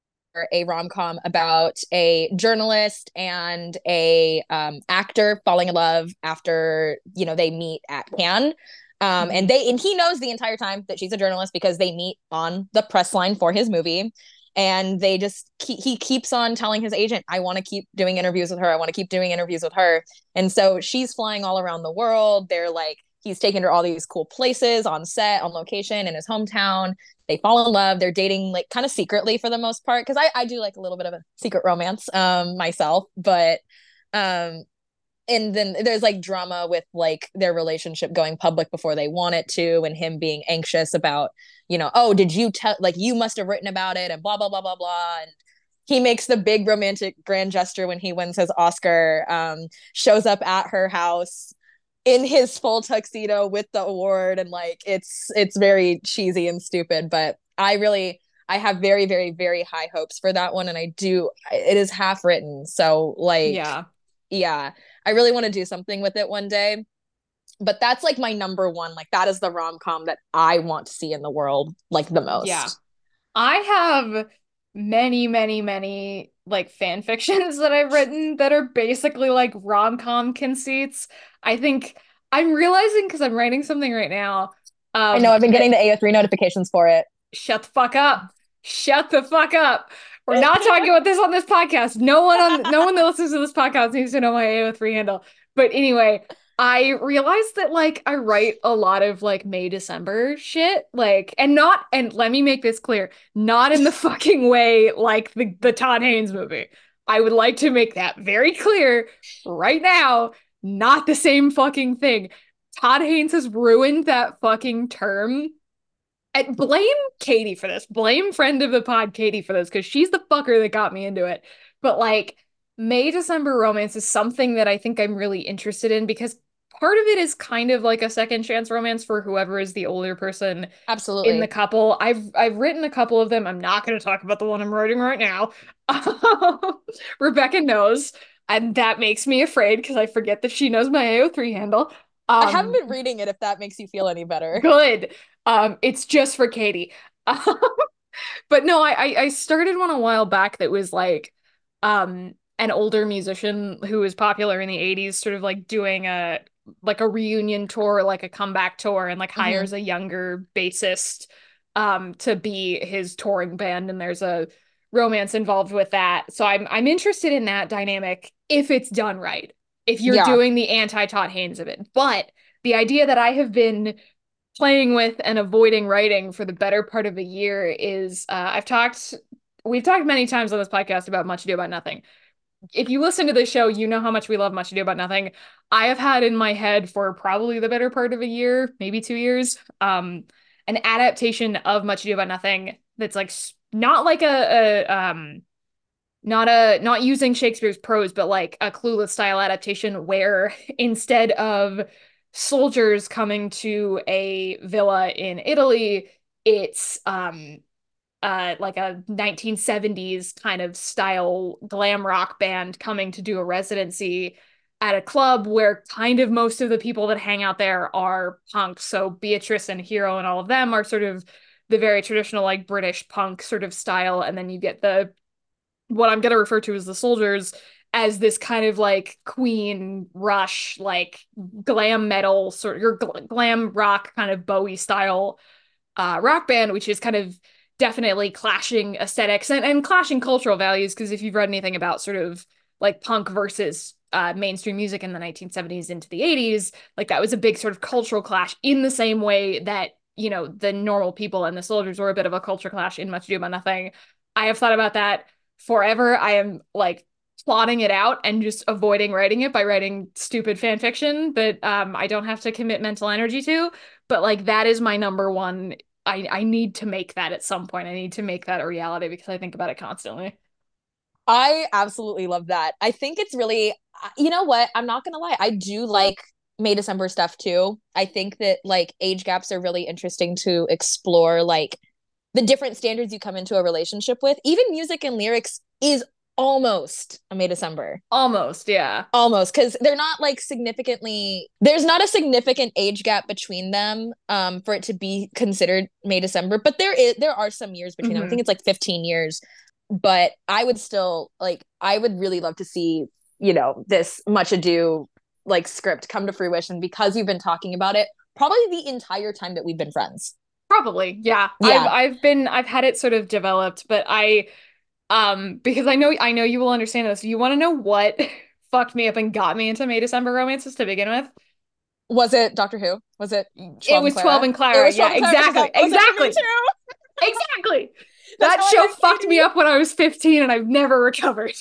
a rom-com about a journalist and a um, actor falling in love after you know they meet at Cannes. Um, and mm-hmm. they and he knows the entire time that she's a journalist because they meet on the press line for his movie. And they just keep, he keeps on telling his agent i want to keep doing interviews with her. I want to keep doing interviews with her. And so she's flying all around the world. They're like he's taken her all these cool places on set on location in his hometown. They fall in love. They're dating like kind of secretly for the most part because I, I do like a little bit of a secret romance um myself but um and then there's like drama with like their relationship going public before they want it to and him being anxious about you know oh did you tell like you must have written about it and blah blah blah blah blah and he makes the big romantic grand gesture when he wins his oscar um shows up at her house in his full tuxedo with the award and like it's it's very cheesy and stupid but i really i have very very very high hopes for that one and i do it is half written so like yeah. yeah i really want to do something with it one day but that's like my number one like that is the rom-com that i want to see in the world like the most. Yeah. I have many many many like fan fictions that I've written that are basically like rom com conceits. I think I'm realizing because I'm writing something right now. Um, I know I've been getting the AO3 notifications for it. Shut the fuck up. Shut the fuck up. We're not [LAUGHS] talking about this on this podcast. No one on no one that listens to this podcast needs to know my AO3 handle. But anyway, I realized that like I write a lot of like May December shit, like and not and let me make this clear, not in the [LAUGHS] fucking way like the the Todd Haynes movie. I would like to make that very clear right now, not the same fucking thing. Todd Haynes has ruined that fucking term. And blame Katie for this. Blame friend of the pod Katie for this cuz she's the fucker that got me into it. But like May December romance is something that I think I'm really interested in because part of it is kind of like a second chance romance for whoever is the older person absolutely in the couple. I've i've written a couple of them. I'm not going to talk about the one i'm writing right now. [LAUGHS] Rebecca knows and that makes me afraid because i forget that she knows my ao3 handle. Um, i haven't been reading it if that makes you feel any better. Good. Um it's just for katie. [LAUGHS] But no I i started one a while back that was like um an older musician who was popular in the 80s sort of like doing a like a reunion tour, like a comeback tour, and like mm-hmm. hires a younger bassist um to be his touring band, and there's a romance involved with that. So I'm I'm interested in that dynamic if it's done right. If you're yeah. doing the anti Todd Haynes of it. But the idea that I have been playing with and avoiding writing for the better part of a year is uh, I've talked we've talked many times on this podcast about much ado about nothing if you listen to this show, you know how much we love Much Ado About Nothing. I have had in my head for probably the better part of a year, maybe two years, um, an adaptation of Much Ado About Nothing that's like not like a, a um, not a not using Shakespeare's prose, but like a clueless style adaptation where [LAUGHS] instead of soldiers coming to a villa in Italy, it's um uh, like a 1970s kind of style glam rock band coming to do a residency at a club where kind of most of the people that hang out there are punks. So Beatrice and Hero and all of them are sort of the very traditional like British punk sort of style, and then you get the what I'm gonna refer to as the soldiers as this kind of like Queen Rush, like glam metal sort of your gl- glam rock kind of Bowie style uh, rock band, which is kind of definitely clashing aesthetics and, and clashing cultural values. Because if you've read anything about sort of like punk versus uh, mainstream music in the 1970s into the 80s, like that was a big sort of cultural clash in the same way that, you know, the normal people and the soldiers were a bit of a culture clash in Much Ado About Nothing. I have thought about that forever. I am like plotting it out and just avoiding writing it by writing stupid fan fiction that um, I don't have to commit mental energy to. But like that is my number one. I, I need to make that at some point. I need to make that a reality because I think about it constantly. I absolutely love that. I think it's really, uh, you know what? I'm not gonna lie. I do like May December stuff too. I think that like age gaps are really interesting to explore, like the different standards you come into a relationship with. Even music and lyrics is almost a May December. Almost, yeah. Almost cuz they're not like significantly there's not a significant age gap between them um for it to be considered May December, but there is there are some years between mm-hmm. them. I mm-hmm. think it's like 15 years. But I would still like I would really love to see, you know, this much ado like script come to fruition because you've been talking about it probably the entire time that we've been friends. Probably, yeah. yeah. I've I've been I've had it sort of developed, but I um, because I know I know you will understand this. You want to know what [LAUGHS] fucked me up and got me into May December romances to begin with? Was it Doctor Who? Was it? it was Twelve and Clara. Yeah, exactly, exactly, [LAUGHS] exactly. that show fucked me up when I was fifteen, and I've never recovered.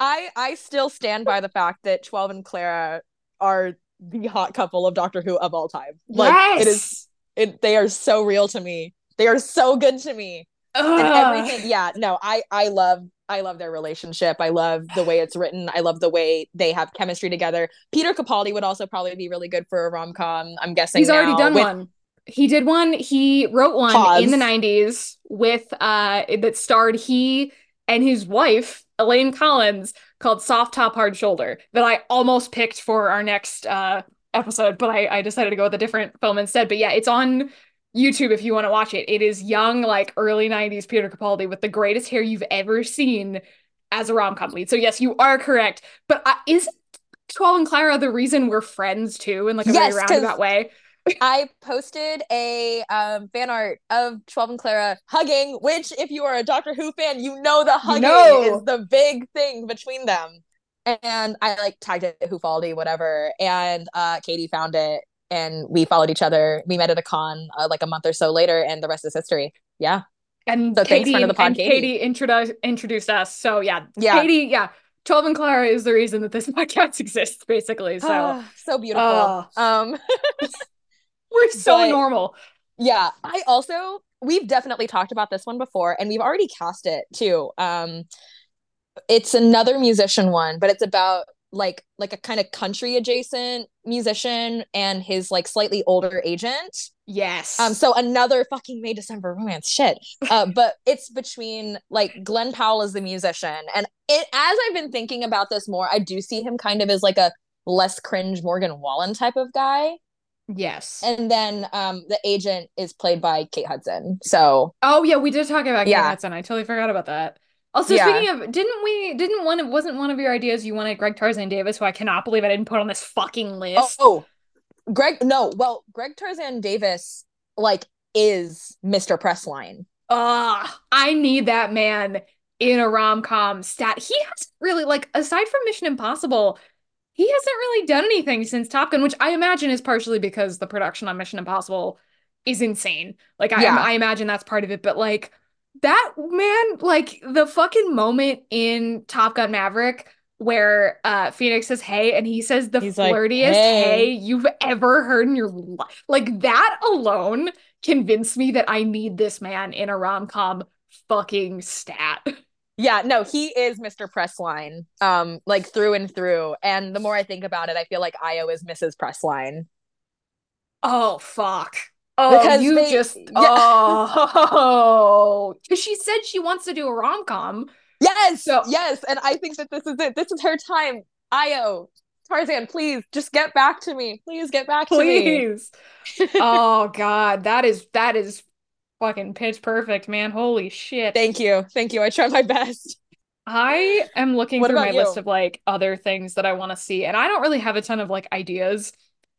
I I still stand by the fact that Twelve and Clara are the hot couple of Doctor Who of all time. Like yes! it is. It they are so real to me. They are so good to me. Ugh. and everything yeah no i i love i love their relationship. I love the way it's written. I love the way they have chemistry together. Peter capaldi would also probably be really good for a rom-com i'm guessing he's already done with- one. He did one he wrote one Pause. in the 90s with uh that starred he and his wife elaine collins called soft top hard shoulder that i almost picked for our next uh episode but i i decided to go with a different film instead. But yeah it's on YouTube if you want to watch it. It is young, like early 90s Peter Capaldi with the greatest hair you've ever seen as a rom com lead. So, yes, you are correct. But uh, is 12 and Clara the reason we're friends too, in like a yes, very roundabout way? [LAUGHS] I posted a um, fan art of 12 and Clara hugging, which, if you are a Doctor Who fan, you know the hugging no. is the big thing between them. And I like tagged it Whofaldi, whatever. And uh, Katie found it and we followed each other. We met at a con uh, like a month or so later, and the rest is history. Yeah. And so Katie, thanks, the pod, and Katie. Katie introduced introduced us. So yeah, yeah, Katie, yeah. 12 and Clara is the reason that this [LAUGHS] podcast exists, basically. So so beautiful. Uh, um [LAUGHS] we're so but, normal. Yeah. I also we've definitely talked about this one before, and we've already cast it too. Um it's another musician one, but it's about like like a kind of country adjacent musician and his like slightly older agent. Yes. Um so another fucking May December romance shit. Uh [LAUGHS] but it's between like Glen Powell is the musician and it as I've been thinking about this more I do see him kind of as like a less cringe Morgan Wallen type of guy. Yes. And then um the agent is played by Kate Hudson. So Oh yeah, we did talk about Kate. Hudson. I totally forgot about that. Also, yeah. speaking of, didn't we? Didn't one? Wasn't one of your ideas you wanted Greg Tarzan Davis, who I cannot believe I didn't put on this fucking list. Oh, oh. Greg. No, well, Greg Tarzan Davis, like, is Mr. Pressline. Ah, I need that man in a rom com. Stat. He hasn't really like aside from Mission Impossible. He hasn't really done anything since Top Gun, which I imagine is partially because the production on Mission Impossible is insane. Like I, yeah. I imagine that's part of it, but like that man, like the fucking moment in Top Gun Maverick where uh Phoenix says hey and he says the He's flirtiest like, hey. hey you've ever heard in your life. Like that alone convinced me that I need this man in a rom-com fucking stat. Yeah, no, he is Mr. Pressline, um, like through and through. And the more I think about it, I feel like Ayo is Mrs. Pressline. Oh fuck. Oh, because you they, just [LAUGHS] yeah. oh, [LAUGHS] because she said she wants to do a rom com. Yes, so, yes, and I think that this is it. This is her time. Ayo, Tarzan, please just get back to me. Please get back please. to me. [LAUGHS] oh God, that is that is fucking pitch perfect, man. Holy shit. Thank you. Thank you. I try my best. I am looking what through my you? list of like other things that I want to see, and I don't really have a ton of like ideas.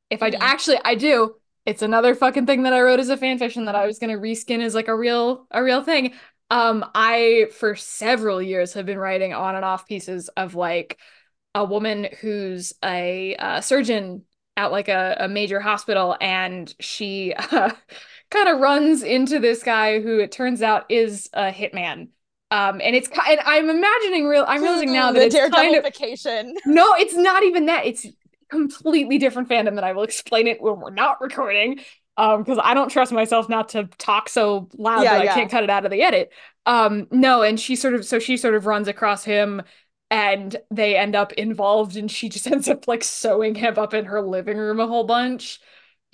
If I mm-hmm. actually I do, it's another fucking thing that I wrote as a fan fiction that I was gonna reskin as like a real a real thing. Um, I for several years have been writing on and off pieces of like a woman who's a, a surgeon at like a, a major hospital, and she uh, [LAUGHS] kind of runs into this guy who it turns out is a hitman um, and it's and I'm imagining real. I'm [LAUGHS] realizing now that the it's kind of no, it's not even that. It's completely different fandom, that I will explain it when we're not recording. Um, because I don't trust myself not to talk so loud yeah, that yeah. I can't cut it out of the edit. Um, no, and she sort of so she sort of runs across him and they end up involved and she [LAUGHS] just ends up like sewing him up in her living room a whole bunch.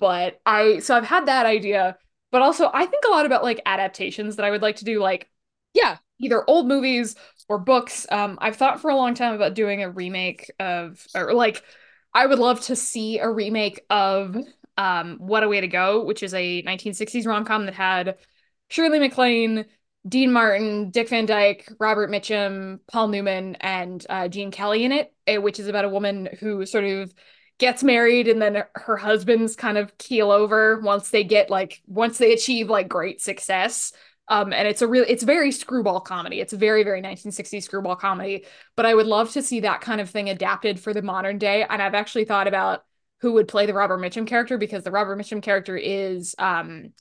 But I so I've had that idea, but also I think a lot about like adaptations that I would like to do like yeah, either old movies or books. Um, I've thought for a long time about doing a remake of, or like, I would love to see a remake of um, What a Way to Go, which is a 1960s rom com that had Shirley MacLaine, Dean Martin, Dick Van Dyke, Robert Mitchum, Paul Newman, and uh, Gene Kelly in it, eh, which is about a woman who sort of gets married and then her husband's kind of keel over once they get like once they achieve like great success um, and it's a real, it's very screwball comedy. It's very, very 1960s screwball comedy. But I would love to see that kind of thing adapted for the modern day. And I've actually thought about who would play the Robert Mitchum character because the Robert Mitchum character is um,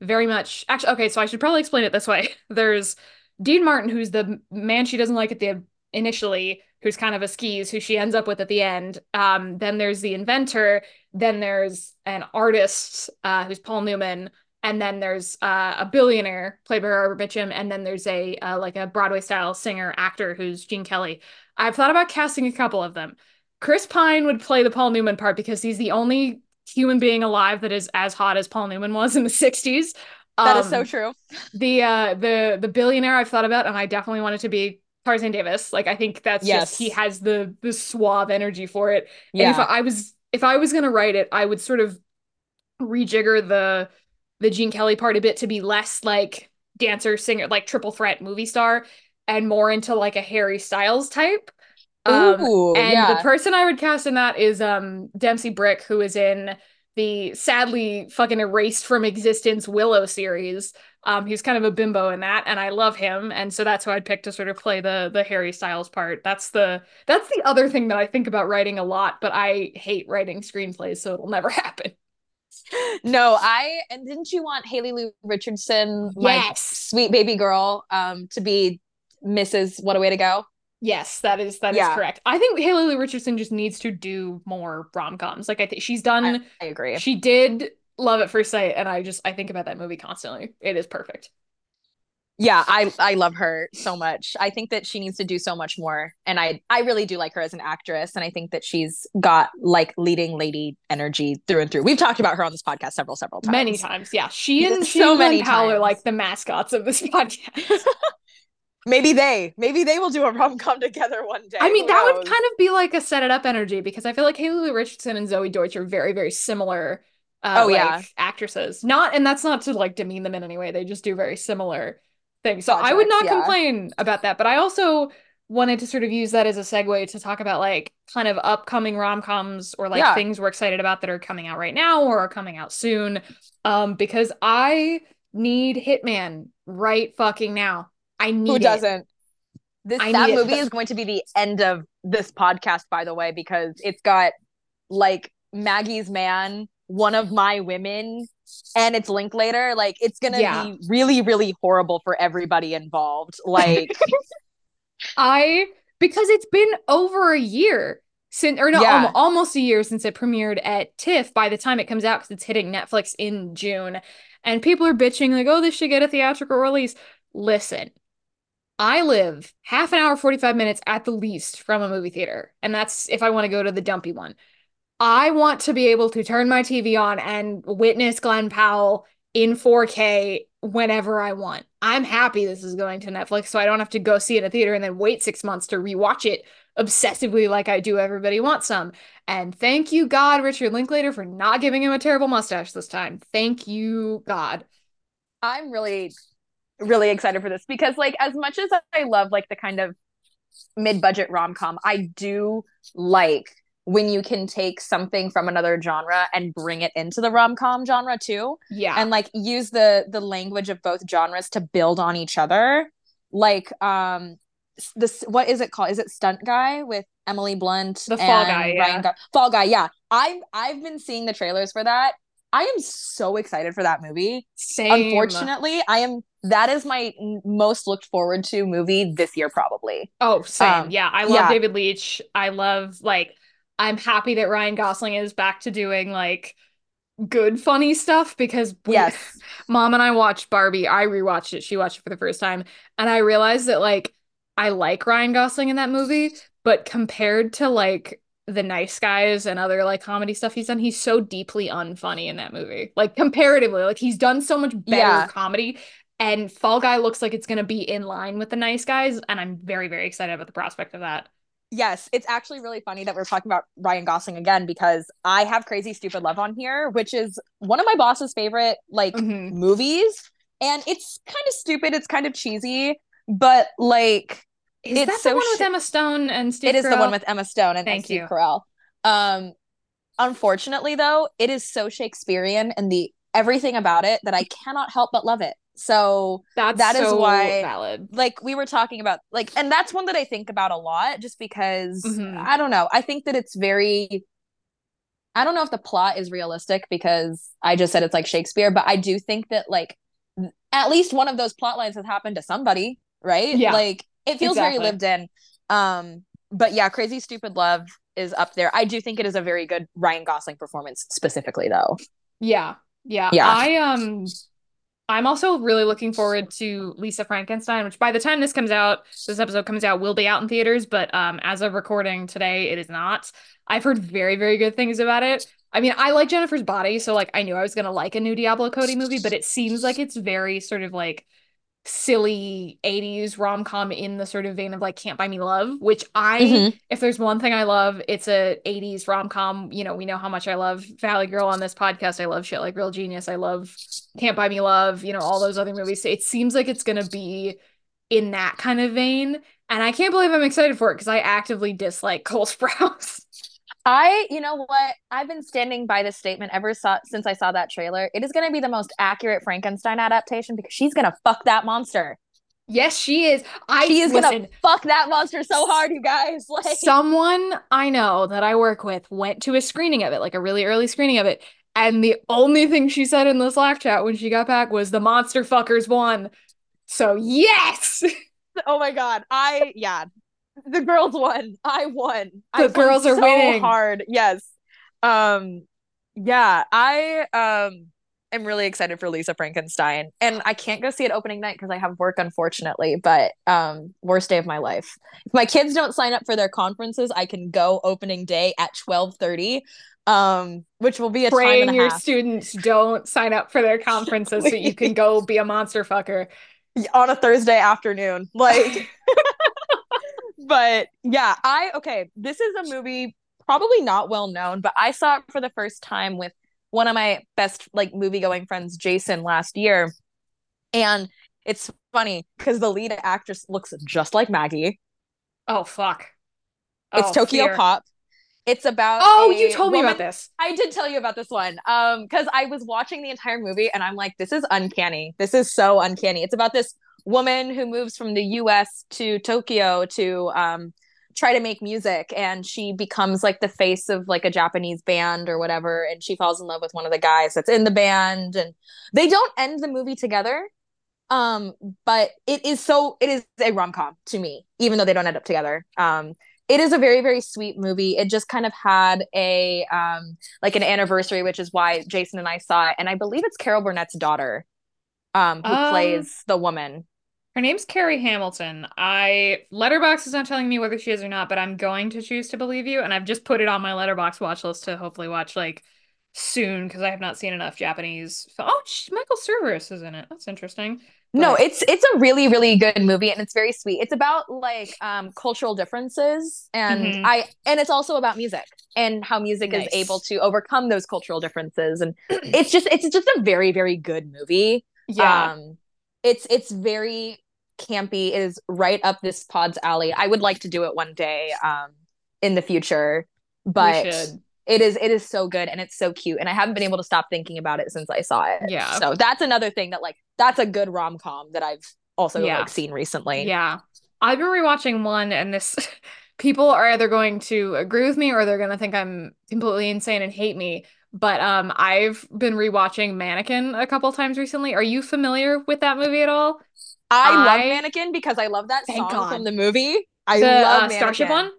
very much actually okay. So I should probably explain it this way. [LAUGHS] There's Dean Martin, who's the man she doesn't like at the initially, who's kind of a skis, who she ends up with at the end. Um, then there's the inventor. Then there's an artist uh, who's Paul Newman and then there's uh, a billionaire played by Robert Mitchum, and then there's a uh, like a Broadway style singer actor who's Gene Kelly. I've thought about casting a couple of them. Chris Pine would play the Paul Newman part because he's the only human being alive that is as hot as Paul Newman was in the '60s. Um, that is so um, true. The uh, the the billionaire I've thought about, and I definitely want it to be Tarzan Davis. Like I think that's yes. just he has the the suave energy for it. Yeah. And if I was if I was gonna write it, I would sort of rejigger the the Gene Kelly part a bit to be less like dancer, singer, like triple threat movie star, and more into like a Harry Styles type. Um, Ooh, and yeah. the person I would cast in that is um Dempsey Bryk, who is in the sadly fucking erased from existence Willow series. Um, he's kind of a bimbo in that, and I love him, and so that's who I'd pick to sort of play the the Harry Styles part. That's the that's the other thing that I think about writing a lot, but I hate writing screenplays, so it'll never [LAUGHS] happen no, I and didn't you want Haley Lu Richardson, yes. my sweet baby girl, um, to be Mrs. What a Way to Go? Yes, that is that yeah. is correct. I think Haley Lu Richardson just needs to do more rom coms. Like I think she's done. I, I agree. She did Love at First Sight, and I just I think about that movie constantly. It is perfect yeah i i love her so much. I think that she needs to do so much more and i i really do like her as an actress and i think that she's got like leading lady energy through and through. We've talked about her on this podcast several several times. Many times yeah. She and so and many Powell are like the mascots of this [LAUGHS] podcast. [LAUGHS] [LAUGHS] Maybe they maybe they will do a rom-com together one day. I mean that would kind of be like a set it up energy because i feel like haley richardson and zoey deutch are very very similar uh, oh like, yeah actresses. Not and that's not to like demean them in any way. They just do very similar thing. So Projects, I would not yeah. complain about that. But I also wanted to sort of use that as a segue to talk about like kind of upcoming rom-coms or like yeah. things we're excited about that are coming out right now or are coming out soon. Um, because I need Hitman right fucking now. I need Who doesn't? This I that movie it. is going to be the end of this podcast, by the way, because it's got like Maggie's man, one of my women and it's Linklater, like it's gonna yeah. be really, really horrible for everybody involved. Like [LAUGHS] I because it's been over a year since or no yeah. almost a year since it premiered at TIFF by the time it comes out because it's hitting Netflix in June. And people are bitching like, oh, this should get a theatrical release. Listen, I live half an hour, 45 minutes at the least from a movie theater. And that's if I want to go to the dumpy one. I want to be able to turn my TV on and witness Glen Powell in 4K whenever I want. I'm happy this is going to Netflix, so I don't have to go see it in a theater and then wait six months to rewatch it obsessively like I do Everybody Wants Some. And thank you, God, Richard Linklater, for not giving him a terrible mustache this time. Thank you, God. I'm really really excited for this because like as much as I love like the kind of mid-budget rom-com, I do like when you can take something from another genre and bring it into the rom-com genre too. Yeah. And like use the the language of both genres to build on each other. Like um this what is it called? Is it Stunt Guy with Emily Blunt? The Fall Guy, yeah. Gar- Fall Guy, yeah. I've I've been seeing the trailers for that. I am so excited for that movie. Same. Unfortunately, I am that is my most looked forward to movie this year probably. Oh, same. Um, yeah, I love yeah. David Leitch. I love like I'm happy that Ryan Gosling is back to doing like good funny stuff because we, yes. [LAUGHS] Mom and i watched barbie. I rewatched it. She watched it for the first time. And i realized that like i like ryan gosling in that movie but compared to like the nice guys and other like comedy stuff he's done he's so deeply unfunny in that movie. Like comparatively like he's done so much better yeah. comedy. And fall guy looks like it's going to be in line with the nice guys. And i'm very very excited about the prospect of that yes it's actually really funny that we're talking about ryan gosling again because i have crazy stupid love on here which is one of my boss's favorite like mm-hmm. movies and it's kind of stupid it's kind of cheesy but like is it's that so the one sh- with Emma Stone and Steve? It is Carell? the one with Emma Stone and, Thank Steve you. Carell. Um, unfortunately, though, it is so Shakespearean and the everything about it that I cannot help but love it. So that's that so is why, valid. like we were talking about, like, and that's one that I think about a lot, just because mm-hmm. I don't know. I think that it's very. I don't know if the plot is realistic because I just said it's like Shakespeare, but I do think that like at least one of those plot lines has happened to somebody, right? Yeah. Like it feels exactly. very lived in. Um, but yeah, Crazy Stupid Love is up there. I do think it is a very good Ryan Gosling performance specifically though. Yeah. Yeah. Yeah. I um I'm also really looking forward to Lisa Frankenstein, which by the time this comes out, this episode comes out, will be out in theaters. But um, as of recording today, it is not. I've heard very, very good things about it. I mean, I like Jennifer's Body, so like I knew I was gonna like a new Diablo Cody movie, but it seems like it's very sort of like silly 80s rom-com in the sort of vein of like Can't Buy Me Love, which I mm-hmm. if there's one thing I love, it's a 80s rom-com. You know, we know how much I love Valley Girl on this podcast. I love shit like Real Genius. I love Can't Buy Me Love, you know, all those other movies. It seems like it's gonna be in that kind of vein. And I can't believe I'm excited for it because I actively dislike Cole Sprouse. [LAUGHS] I, you know what? I've been standing by this statement ever saw, since I saw that trailer. It is going to be the most accurate Frankenstein adaptation because she's going to fuck that monster. Yes, she is. I she is listen, gonna fuck that monster so hard, you guys. [LAUGHS] Like someone I know that I work with went to a screening of it, like a really early screening of it, and the only thing she said in the Slack chat when she got back was the monster fuckers won. So yes. [LAUGHS] oh my god. I yeah, the girls won. I won. The I girls are so winning hard. Yes. Um yeah, I um am really excited for Lisa Frankenstein. And I can't go see it opening night because I have work unfortunately, but um worst day of my life. If my kids don't sign up for their conferences, I can go opening day at 12:30 um which will be a praying your half. students don't sign up for their conferences so you can go be a monster fucker [LAUGHS] on a Thursday afternoon. Like [LAUGHS] but yeah, I okay, this is a movie probably not well known, but I saw it for the first time with one of my best like movie going friends, Jason, last year. And it's funny because the lead actress looks just like Maggie. Oh fuck. It's oh, Tokyo fear. Cop. It's about Oh, you told woman. me about this. I did tell you about this one. Um, because I was watching the entire movie and I'm like, this is uncanny. This is so uncanny. It's about this woman who moves from the US to Tokyo to um, try to make music. And she becomes like the face of like a Japanese band or whatever. And she falls in love with one of the guys that's in the band. And they don't end the movie together. Um but it is so it is a rom-com to me even though they don't end up together. Um it is a very very sweet movie. It just kind of had a um like an anniversary which is why Jason and I saw it. And I believe it's Carol Burnett's daughter um who um, plays the woman her name's Carrie Hamilton. I Letterboxd is not telling me whether she is or not, but I'm going to choose to believe you, and I've just put it on my Letterboxd watch list to hopefully watch like soon because I have not seen enough Japanese. Oh, Michael Cerveris is in it. That's interesting. But... No, it's it's a really really good movie and it's very sweet. It's about like um cultural differences and mm-hmm. I and it's also about music and how music nice. is able to overcome those cultural differences and [CLEARS THROAT] it's just it's just a very very good movie. Yeah. Um it's it's very campy. is right up this pod's alley. I would like to do it one day um in the future, but it is it is so good and it's so cute and I haven't been able to stop thinking about it since I saw it. Yeah. So that's another thing that like that's a good rom-com that I've also yeah. like seen recently. Yeah. I've been rewatching one and this [LAUGHS] people are either going to agree with me or they're going to think I'm completely insane and hate me. But um I've been rewatching Mannequin a couple times recently. Are you familiar with that movie at all? I, I love Mannequin because I love that song God. from the movie. I the, love uh, Starship one.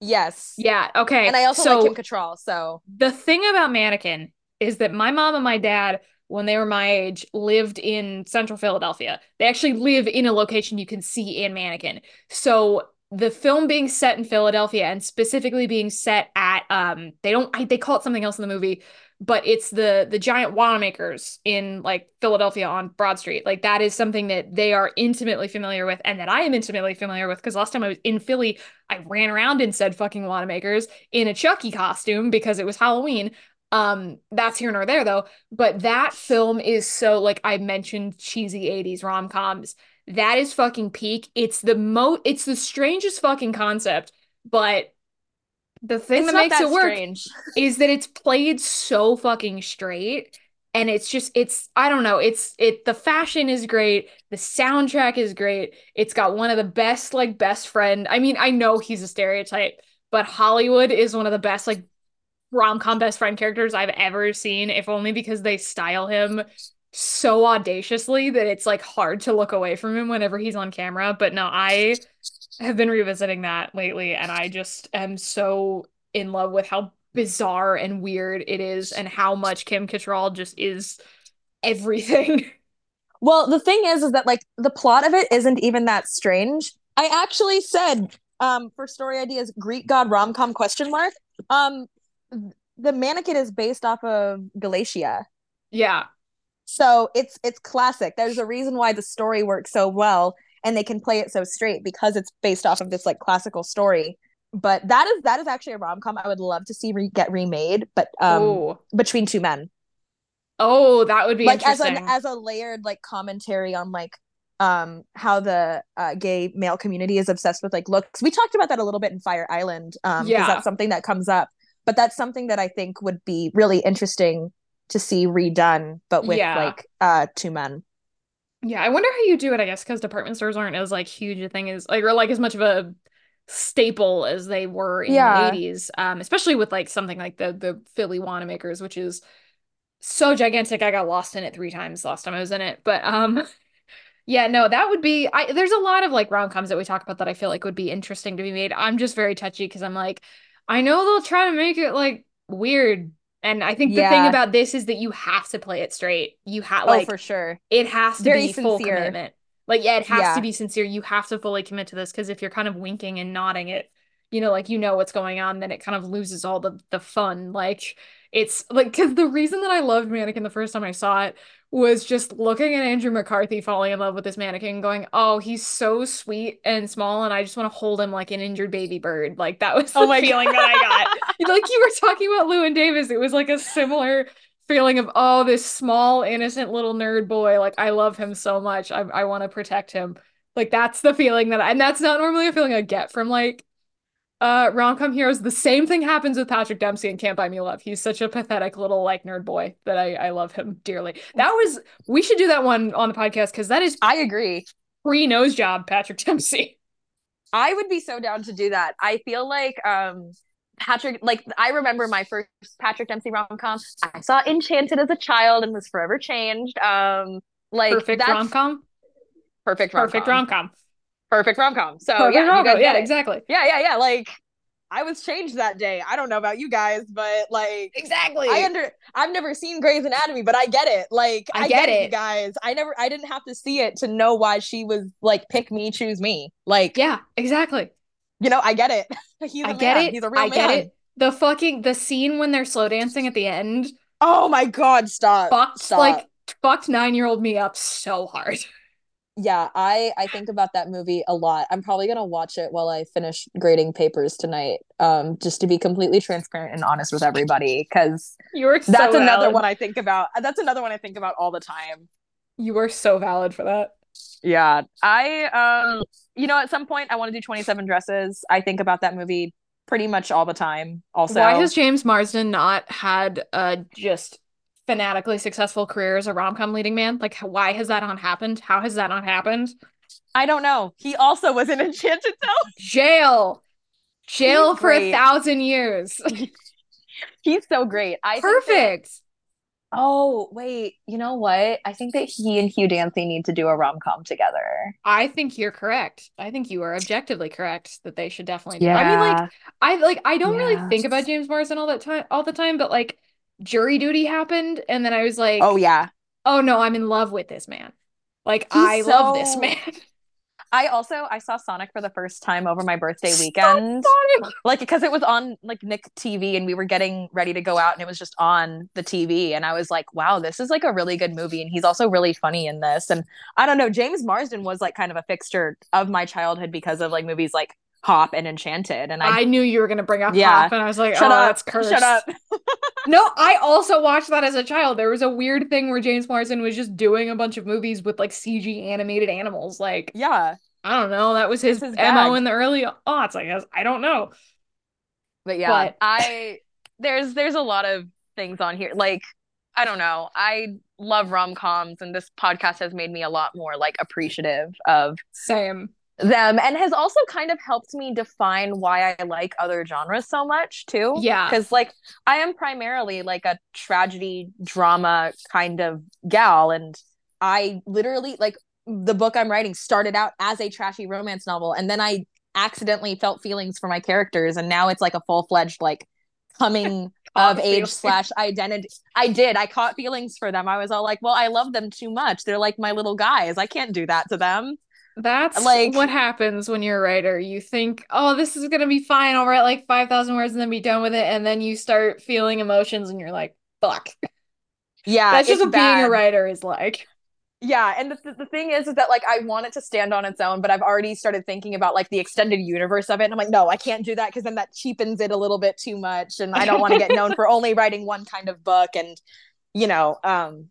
Yes. Yeah. Okay. And I also so, like Kim Cattrall. So the thing about Mannequin is that my mom and my dad, when they were my age, lived in Central Philadelphia. They actually live in a location you can see in Mannequin. So the film being set in Philadelphia and specifically being set at um they don't I, they call it something else in the movie but it's the the giant Wanamaker's in like Philadelphia on Broad Street. Like that is something that they are intimately familiar with and that I am intimately familiar with because last time I was in Philly, I ran around and said fucking Wanamaker's in a Chucky costume because it was Halloween. Um, that's here nor there though. But that film is so like I mentioned cheesy 80s rom-coms. That is fucking peak. It's the mo it's the strangest fucking concept, but the thing it's that makes that it work strange. is that it's played so fucking straight and it's just it's i don't know it's it the fashion is great the soundtrack is great it's got one of the best like best friend i mean i know he's a stereotype but hollywood is one of the best like rom-com best friend characters i've ever seen if only because they style him so audaciously that it's like hard to look away from him whenever he's on camera but no i have been revisiting that lately and I just am so in love with how bizarre and weird it is and how much Kim Cattrall just is everything. [LAUGHS] Well, the thing is is that like the plot of it isn't even that strange. I actually said um for story ideas Greek god rom-com question mark. Um the mannequin is based off of Galatea. Yeah. So it's it's classic. There's a reason why the story works so well and they can play it so straight because it's based off of this like classical story. But that is that is actually a rom-com i would love to see re- get remade but um Ooh. between two men. Oh that would be like as a as a layered like commentary on like um how the uh, gay male community is obsessed with like looks. We talked about that a little bit in fire island um yeah. that's something that comes up. But that's something that i think would be really interesting to see redone but with yeah. like uh two men yeah, I wonder how you do it, I guess, because department stores aren't as like huge a thing as like or like as much of a staple as they were in yeah. the 80s. Um, especially with like something like the the Philly Wanamakers, which is so gigantic. I got lost in it three times last time I was in it. But um [LAUGHS] yeah, no, that would be I there's a lot of like rom-coms that we talk about that I feel like would be interesting to be made. I'm just very touchy because I'm like, I know they'll try to make it like weird and I think the yeah. thing about this is that you have to play it straight. You have oh, like for sure. It has to Very be sincere. full commitment. Like yeah, it has yeah. to be sincere. You have to fully commit to this because if you're kind of winking and nodding it, you know, like you know what's going on, then it kind of loses all the the fun. Like it's like because the reason that I loved Mannequin the first time I saw it was just looking at Andrew McCarthy falling in love with this mannequin, going, "Oh, he's so sweet and small, and I just want to hold him like an injured baby bird." Like that was oh the oh feeling that I got. like you were talking about Llewyn Davis, it was like a similar feeling of, "Oh, this small innocent little nerd boy. Like I love him so much. I I want to protect him." Like that's the feeling that, I, and that's not normally a feeling I get from like uh rom-com heroes the same thing happens with patrick dempsey and can't buy me love. He's such a pathetic little like nerd boy that i i love him dearly. That was we should do that one on the podcast because that is i agree. free nose job patrick dempsey. I would be so down to do that. I feel like um patrick like i remember my first patrick dempsey rom-com. I saw enchanted as a child and was forever changed. Um like perfect rom-com? Perfect rom-com. perfect rom-com perfect rom-com. So perfect yeah, rom-com. yeah, exactly. Yeah, yeah, yeah. Like I was changed that day. I don't know about you guys, but like exactly. I under I've never seen Grey's Anatomy, but I get it. Like I, I get, get, it, you guys. I never I didn't have to see it to know why she was like pick me, choose me. Like Yeah, exactly. You know, I get it. [LAUGHS] He's I get man. it. He's a real I man. get it. The fucking the scene when they're slow dancing at the end. Oh my god, stop. Fucked stop. like fucked nine year old me up so hard. [LAUGHS] yeah i i think about that movie a lot i'm probably going to watch it while i finish grading papers tonight um just to be completely transparent and honest with everybody because you're that's another one i think about that's another one i think about all the time You are so valid for that. Yeah. I um you know, at some point I want to do 27 dresses. I think about that movie pretty much all the time. Also, why has James Marsden not had a just fanatically successful career as a rom-com leading man? Like why has that not happened? How has that not happened? I don't know. He also was in Enchanted Tale. Jail. Jail He's for great. a thousand years. [LAUGHS] [LAUGHS] He's so great. I perfect. Oh, wait. You know what? I think that he and Hugh Dancy need to do a rom com together. I think you're correct. I think you are objectively correct that they should definitely do. Yeah. I mean, like, I like I don't really think about James Marsden all that time all the time, but like jury duty happened, and then I was like, Oh yeah. Oh no, I'm in love with this man. Like He's I so... love this man. [LAUGHS] I also I saw Sonic for the first time over my birthday weekend. like because it was on like Nick TV and we were getting ready to go out and it was just on the TV and I was like, wow, this is like a really good movie and he's also really funny in this. And I don't know, James Marsden was like kind of a fixture of my childhood because of like movies like Hop and Enchanted. And I, I knew you were gonna bring up yeah. Hop and I was like, Shut oh, up. that's [LAUGHS] cursed. Shut up. [LAUGHS] no, I also watched that as a child. There was a weird thing where James Marsden was just doing a bunch of movies with like CG animated animals. Like, yeah, I don't know. That was his, his mo in the early aughts. I guess I don't know. But yeah, but... I there's there's a lot of things on here. Like I don't know. I love rom coms, and this podcast has made me a lot more like appreciative of same them and has also kind of helped me define why I like other genres so much too. Yeah. Cuz like I am primarily like a tragedy drama kind of gal and I literally like the book I'm writing started out as a trashy romance novel and then I accidentally felt feelings for my characters and now it's like a full-fledged like coming [LAUGHS] of age slash identity. I did. I caught feelings for them. I was all like, well, I love them too much. They're like my little guys. I can't do that to them. That's like what happens when you're a writer. You think, oh, this is gonna be fine. I'll write like five thousand words and then be done with it, and then you start feeling emotions, and you're like, fuck. Yeah, that's just what bad. being a writer is like. Yeah, and the, the thing is, is that like I want it to stand on its own, but I've already started thinking about like the extended universe of it. And I'm like, no, I can't do that because then that cheapens it a little bit too much, and I don't want to get known [LAUGHS] for only writing one kind of book. And you know, um,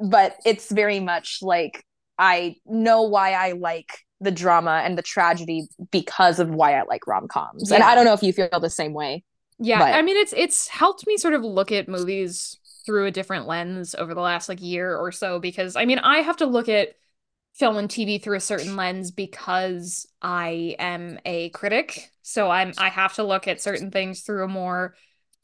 but it's very much like I know why I like the drama and the tragedy because of why I like rom coms. Yeah. And I don't know if you feel the same way. Yeah, but... I mean it's it's helped me sort of look at movies through a different lens over the last like year or so because I mean I have to look at film and TV through a certain lens because I am a critic. So I'm I have to look at certain things through a more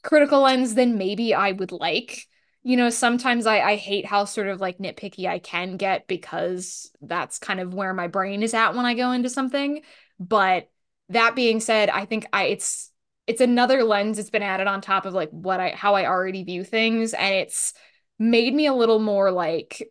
critical lens than maybe I would like you know, sometimes I, I hate how sort of like nitpicky I can get because that's kind of where my brain is at when I go into something. But that being said, I think I it's it's another lens that's been added on top of like what I how I already view things and it's made me a little more like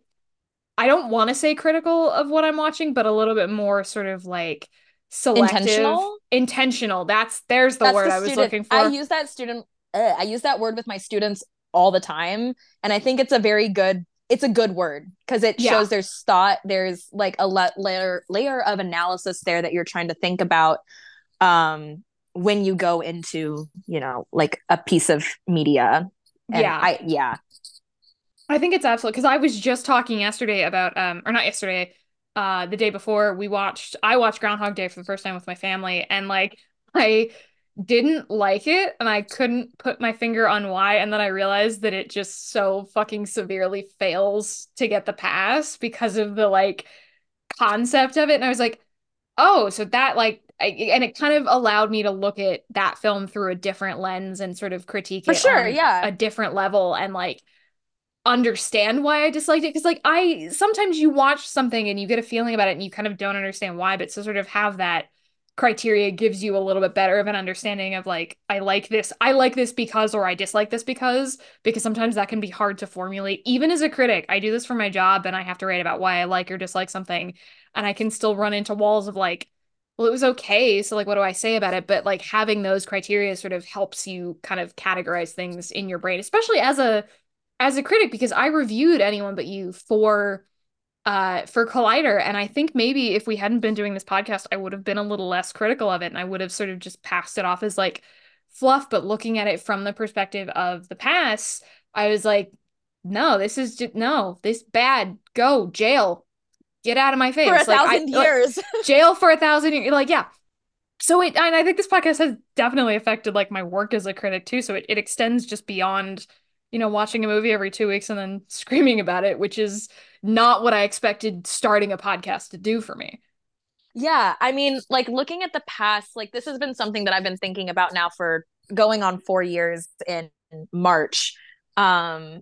I don't want to say critical of what I'm watching, but a little bit more sort of like selective intentional intentional that's there's the that's word the I was looking for. I use that student uh, I use that word with my students all the time. And i think it's a very good it's a good word because it yeah. shows there's thought there's like a le- layer layer of analysis there that you're trying to think about um when you go into you know like a piece of media. And yeah. I yeah. I think it's absolutely because i was just talking yesterday about um or not yesterday uh the day before we watched i watched groundhog day for the first time with my family. And like i didn't like it and I couldn't put my finger on why. And then I realized that it just so fucking severely fails to get the pass because of the like concept of it. And I was like, oh, so that like, I, and it kind of allowed me to look at that film through a different lens and sort of critique it. For sure, yeah. a different level and like understand why I disliked it. Cause like I sometimes you watch something and you get a feeling about it and you kind of don't understand why, but to sort of have that criteria gives you a little bit better of an understanding of like I like this I like this because or I dislike this because because sometimes that can be hard to formulate. Even as a critic I do this for my job and I have to write about why I like or dislike something and I can still run into walls of like well it was okay so like what do I say about it? But like having those criteria sort of helps you kind of categorize things in your brain especially as a as a critic because I reviewed anyone but you for uh, for Collider. And I think maybe if we hadn't been doing this podcast, I would have been a little less critical of it and I would have sort of just passed it off as like fluff. But looking at it from the perspective of the pass, I was like, no, this is just no, this bad. Go jail. Get out of my face. For a like, thousand I, years. Like, [LAUGHS] jail for a thousand years. Like, yeah. So it and I think this podcast has definitely affected like my work as a critic too. So it, it extends just beyond, you know, watching a movie every two weeks and then [LAUGHS] screaming about it, which is not what I expected starting a podcast to do for me. Yeah. I mean, like looking at the past, like this has been something that I've been thinking about now for going on four years in March. Um,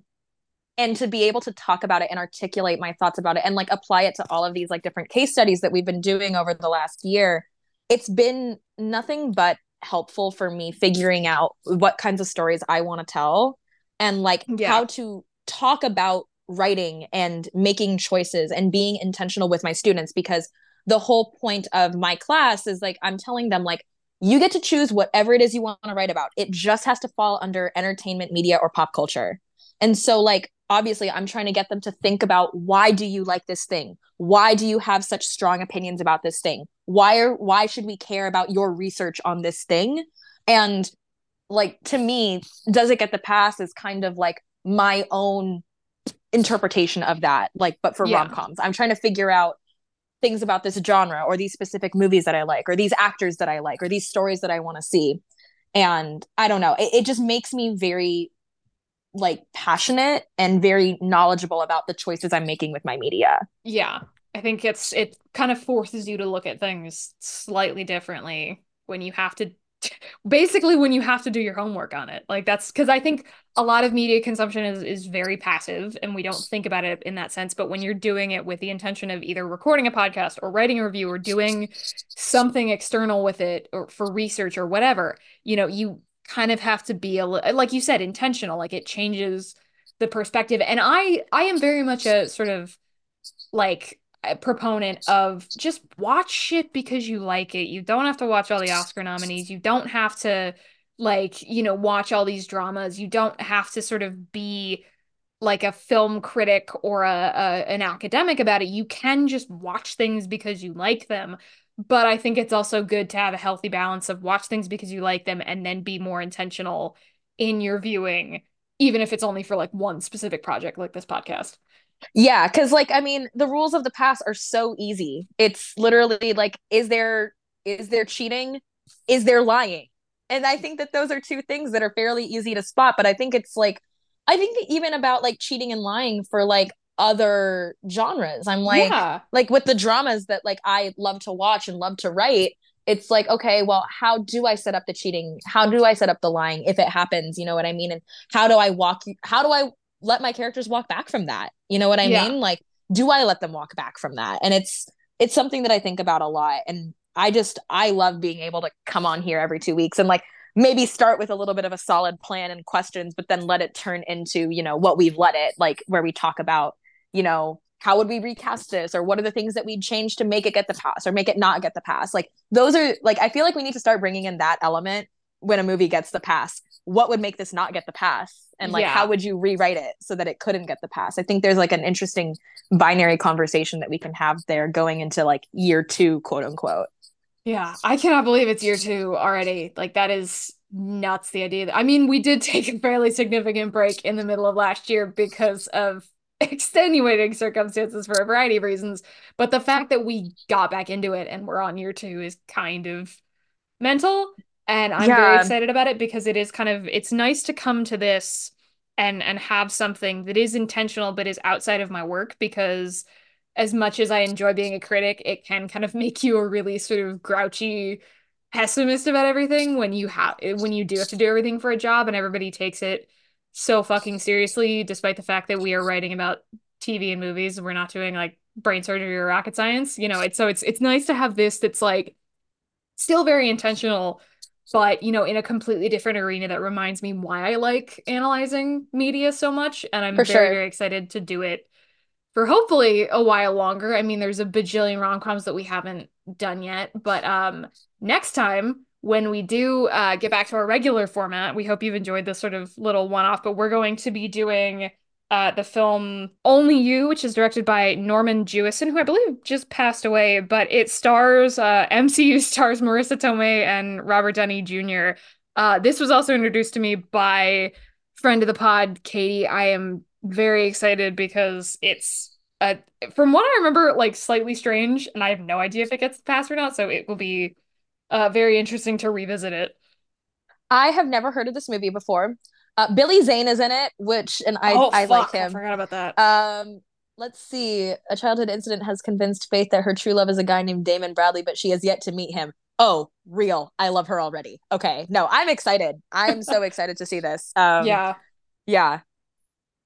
and to be able to talk about it and articulate my thoughts about it and like apply it to all of these like different case studies that we've been doing over the last year it's been nothing but helpful for me figuring out what kinds of stories i want to tell and like yeah. how to talk about writing and making choices and being intentional with my students because the whole point of my class is like i'm telling them like you get to choose whatever it is you want to write about. It just has to fall under entertainment media or pop culture. And so like obviously i'm trying to get them to think about why do you like this thing? Why do you have such strong opinions about this thing? Why are why should we care about your research on this thing? And like to me does it get the pass is kind of like my own interpretation of that like but for yeah. rom-coms i'm trying to figure out things about this genre or these specific movies that i like or these actors that i like or these stories that i want to see and i don't know it, it just makes me very like passionate and very knowledgeable about the choices I'm making with my media. Yeah. I think it's it kind of forces you to look at things slightly differently when you have to basically when you have to do your homework on it. Like that's cuz I think a lot of media consumption is is very passive and we don't think about it in that sense, but when you're doing it with the intention of either recording a podcast or writing a review or doing something external with it or for research or whatever, you know, you kind of have to be a like you said intentional. Like it changes the perspective. And i i am very much a sort of like proponent of just watch shit because you like it. You don't have to watch all the oscar nominees. You don't have to like you know watch all these dramas. You don't have to sort of be like a film critic or a, a an academic about it. You can just watch things because you like them. But I think it's also good to have a healthy balance of watch things because you like them and then be more intentional in your viewing, even if it's only for like one specific project like this podcast. Yeah, because like I mean, the rules of the pass are so easy. It's literally like, is there is there cheating? Is there lying? And I think that those are two things that are fairly easy to spot. But I think it's like I think even about like cheating and lying for like other genres. I'm like yeah. like with the dramas that like I love to watch and love to write, it's like okay, well, how do I set up the cheating? How do I set up the lying if it happens, you know what I mean? And how do I walk you? how do I let my characters walk back from that? You know what I yeah. mean? Like do I let them walk back from that? And it's it's something that I think about a lot and I just I love being able to come on here every 2 weeks and like maybe start with a little bit of a solid plan and questions but then let it turn into you know what we've let it like where we talk about you know, how would we recast this or what are the things that we'd change to make it get the pass or make it not get the pass like those are like i feel like we need to start bringing in that element when a movie gets the pass what would make this not get the pass and like yeah. how would you rewrite it so that it couldn't get the pass i think there's like an interesting binary conversation that we can have there going into like year two quote unquote yeah i cannot believe it's year two already like that is nuts the idea that, i mean we did [LAUGHS] take a fairly significant break in the middle of last year because of [LAUGHS] extenuating circumstances for a variety of reasons. But the fact that we got back into it and we're on year two is kind of mental. And I'm yeah. very excited about it because it is kind of it's nice to come to this and and have something that is intentional but is outside of my work because as much as I enjoy being a critic, it can kind of [LAUGHS] make you a really sort of grouchy pessimist about everything when you have when you do have to do everything for a job and everybody takes it so fucking seriously, despite the fact that we are writing about TV and movies. We're not doing like brain surgery or rocket science. You know, it's so it's it's nice to have this that's like still very intentional, but you know, in a completely different arena that reminds me why I like analyzing media so much. And I'm For very, sure. very excited to do it for hopefully a while longer. I mean, there's a bajillion rom-coms that we haven't done yet, but um next time when we do uh, get back to our regular format, we hope you've enjoyed this sort of little one off, but we're going to be doing uh, the film Only You, which is directed by Norman Jewison, who I believe just passed away, but it stars, uh, [LAUGHS] MCU stars Marisa Tomei and Robert Downey Jr. Uh, this was also introduced to me by friend of the pod, Katie. I am very excited because it's uh, from what I remember, like slightly strange, and I have no idea if it gets passed or not. So it will be uh, very interesting to revisit it. I have never heard of this movie before. Uh, Billy Zane is in it, which and I oh, I fuck. like him. I forgot about that. Um, let's see. A childhood incident has convinced Faith that her true love is a guy named Damon Bradley, but she has yet to meet him. Oh, real. I love her already. Okay. No, I'm excited. I'm so [LAUGHS] excited to see this. Um, yeah. Yeah.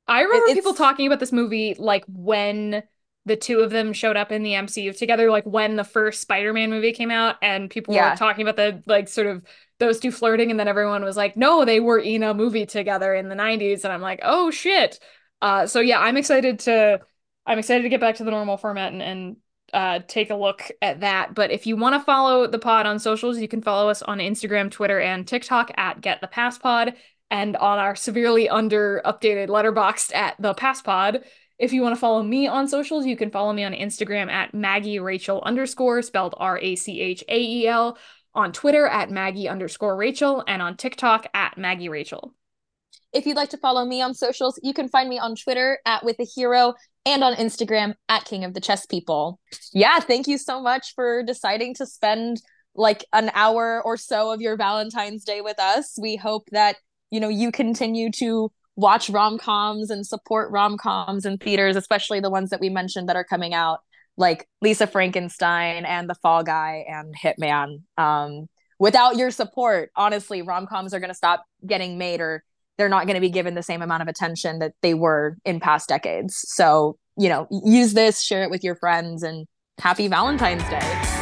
I remember it's... people talking about this movie like when the two of them showed up in the MCU together, like when the first Spider-Man movie came out, and people yeah. were talking about the like sort of those two flirting, and then everyone was like, no, they were in a movie together in the 90s. And I'm like, oh shit. Uh so yeah, I'm excited to I'm excited to get back to the normal format and, and uh, take a look at that. But if you want to follow the pod on socials, you can follow us on Instagram, Twitter, and TikTok at Get the Pass Pod and on our severely under updated Letterboxd at the pass pod If you want to follow me on socials, you can follow me on Instagram at Maggie Rachael underscore spelled R A C H A E L, on Twitter at Maggie underscore Rachael, and on TikTok at Maggie Rachael. If you'd like to follow me on socials, you can find me on Twitter at With a Hero and on Instagram at King of the Chess People. Yeah, thank you so much for deciding to spend like an hour or so of your Valentine's Day with us. We hope that you know you continue to watch rom-coms and support rom-coms in theaters especially the ones that we mentioned that are coming out like lisa frankenstein and the fall guy and hitman um, without your support honestly rom-coms are going to stop getting made or they're not going to be given the same amount of attention that they were in past decades. So you know use this share it with your friends and happy valentine's day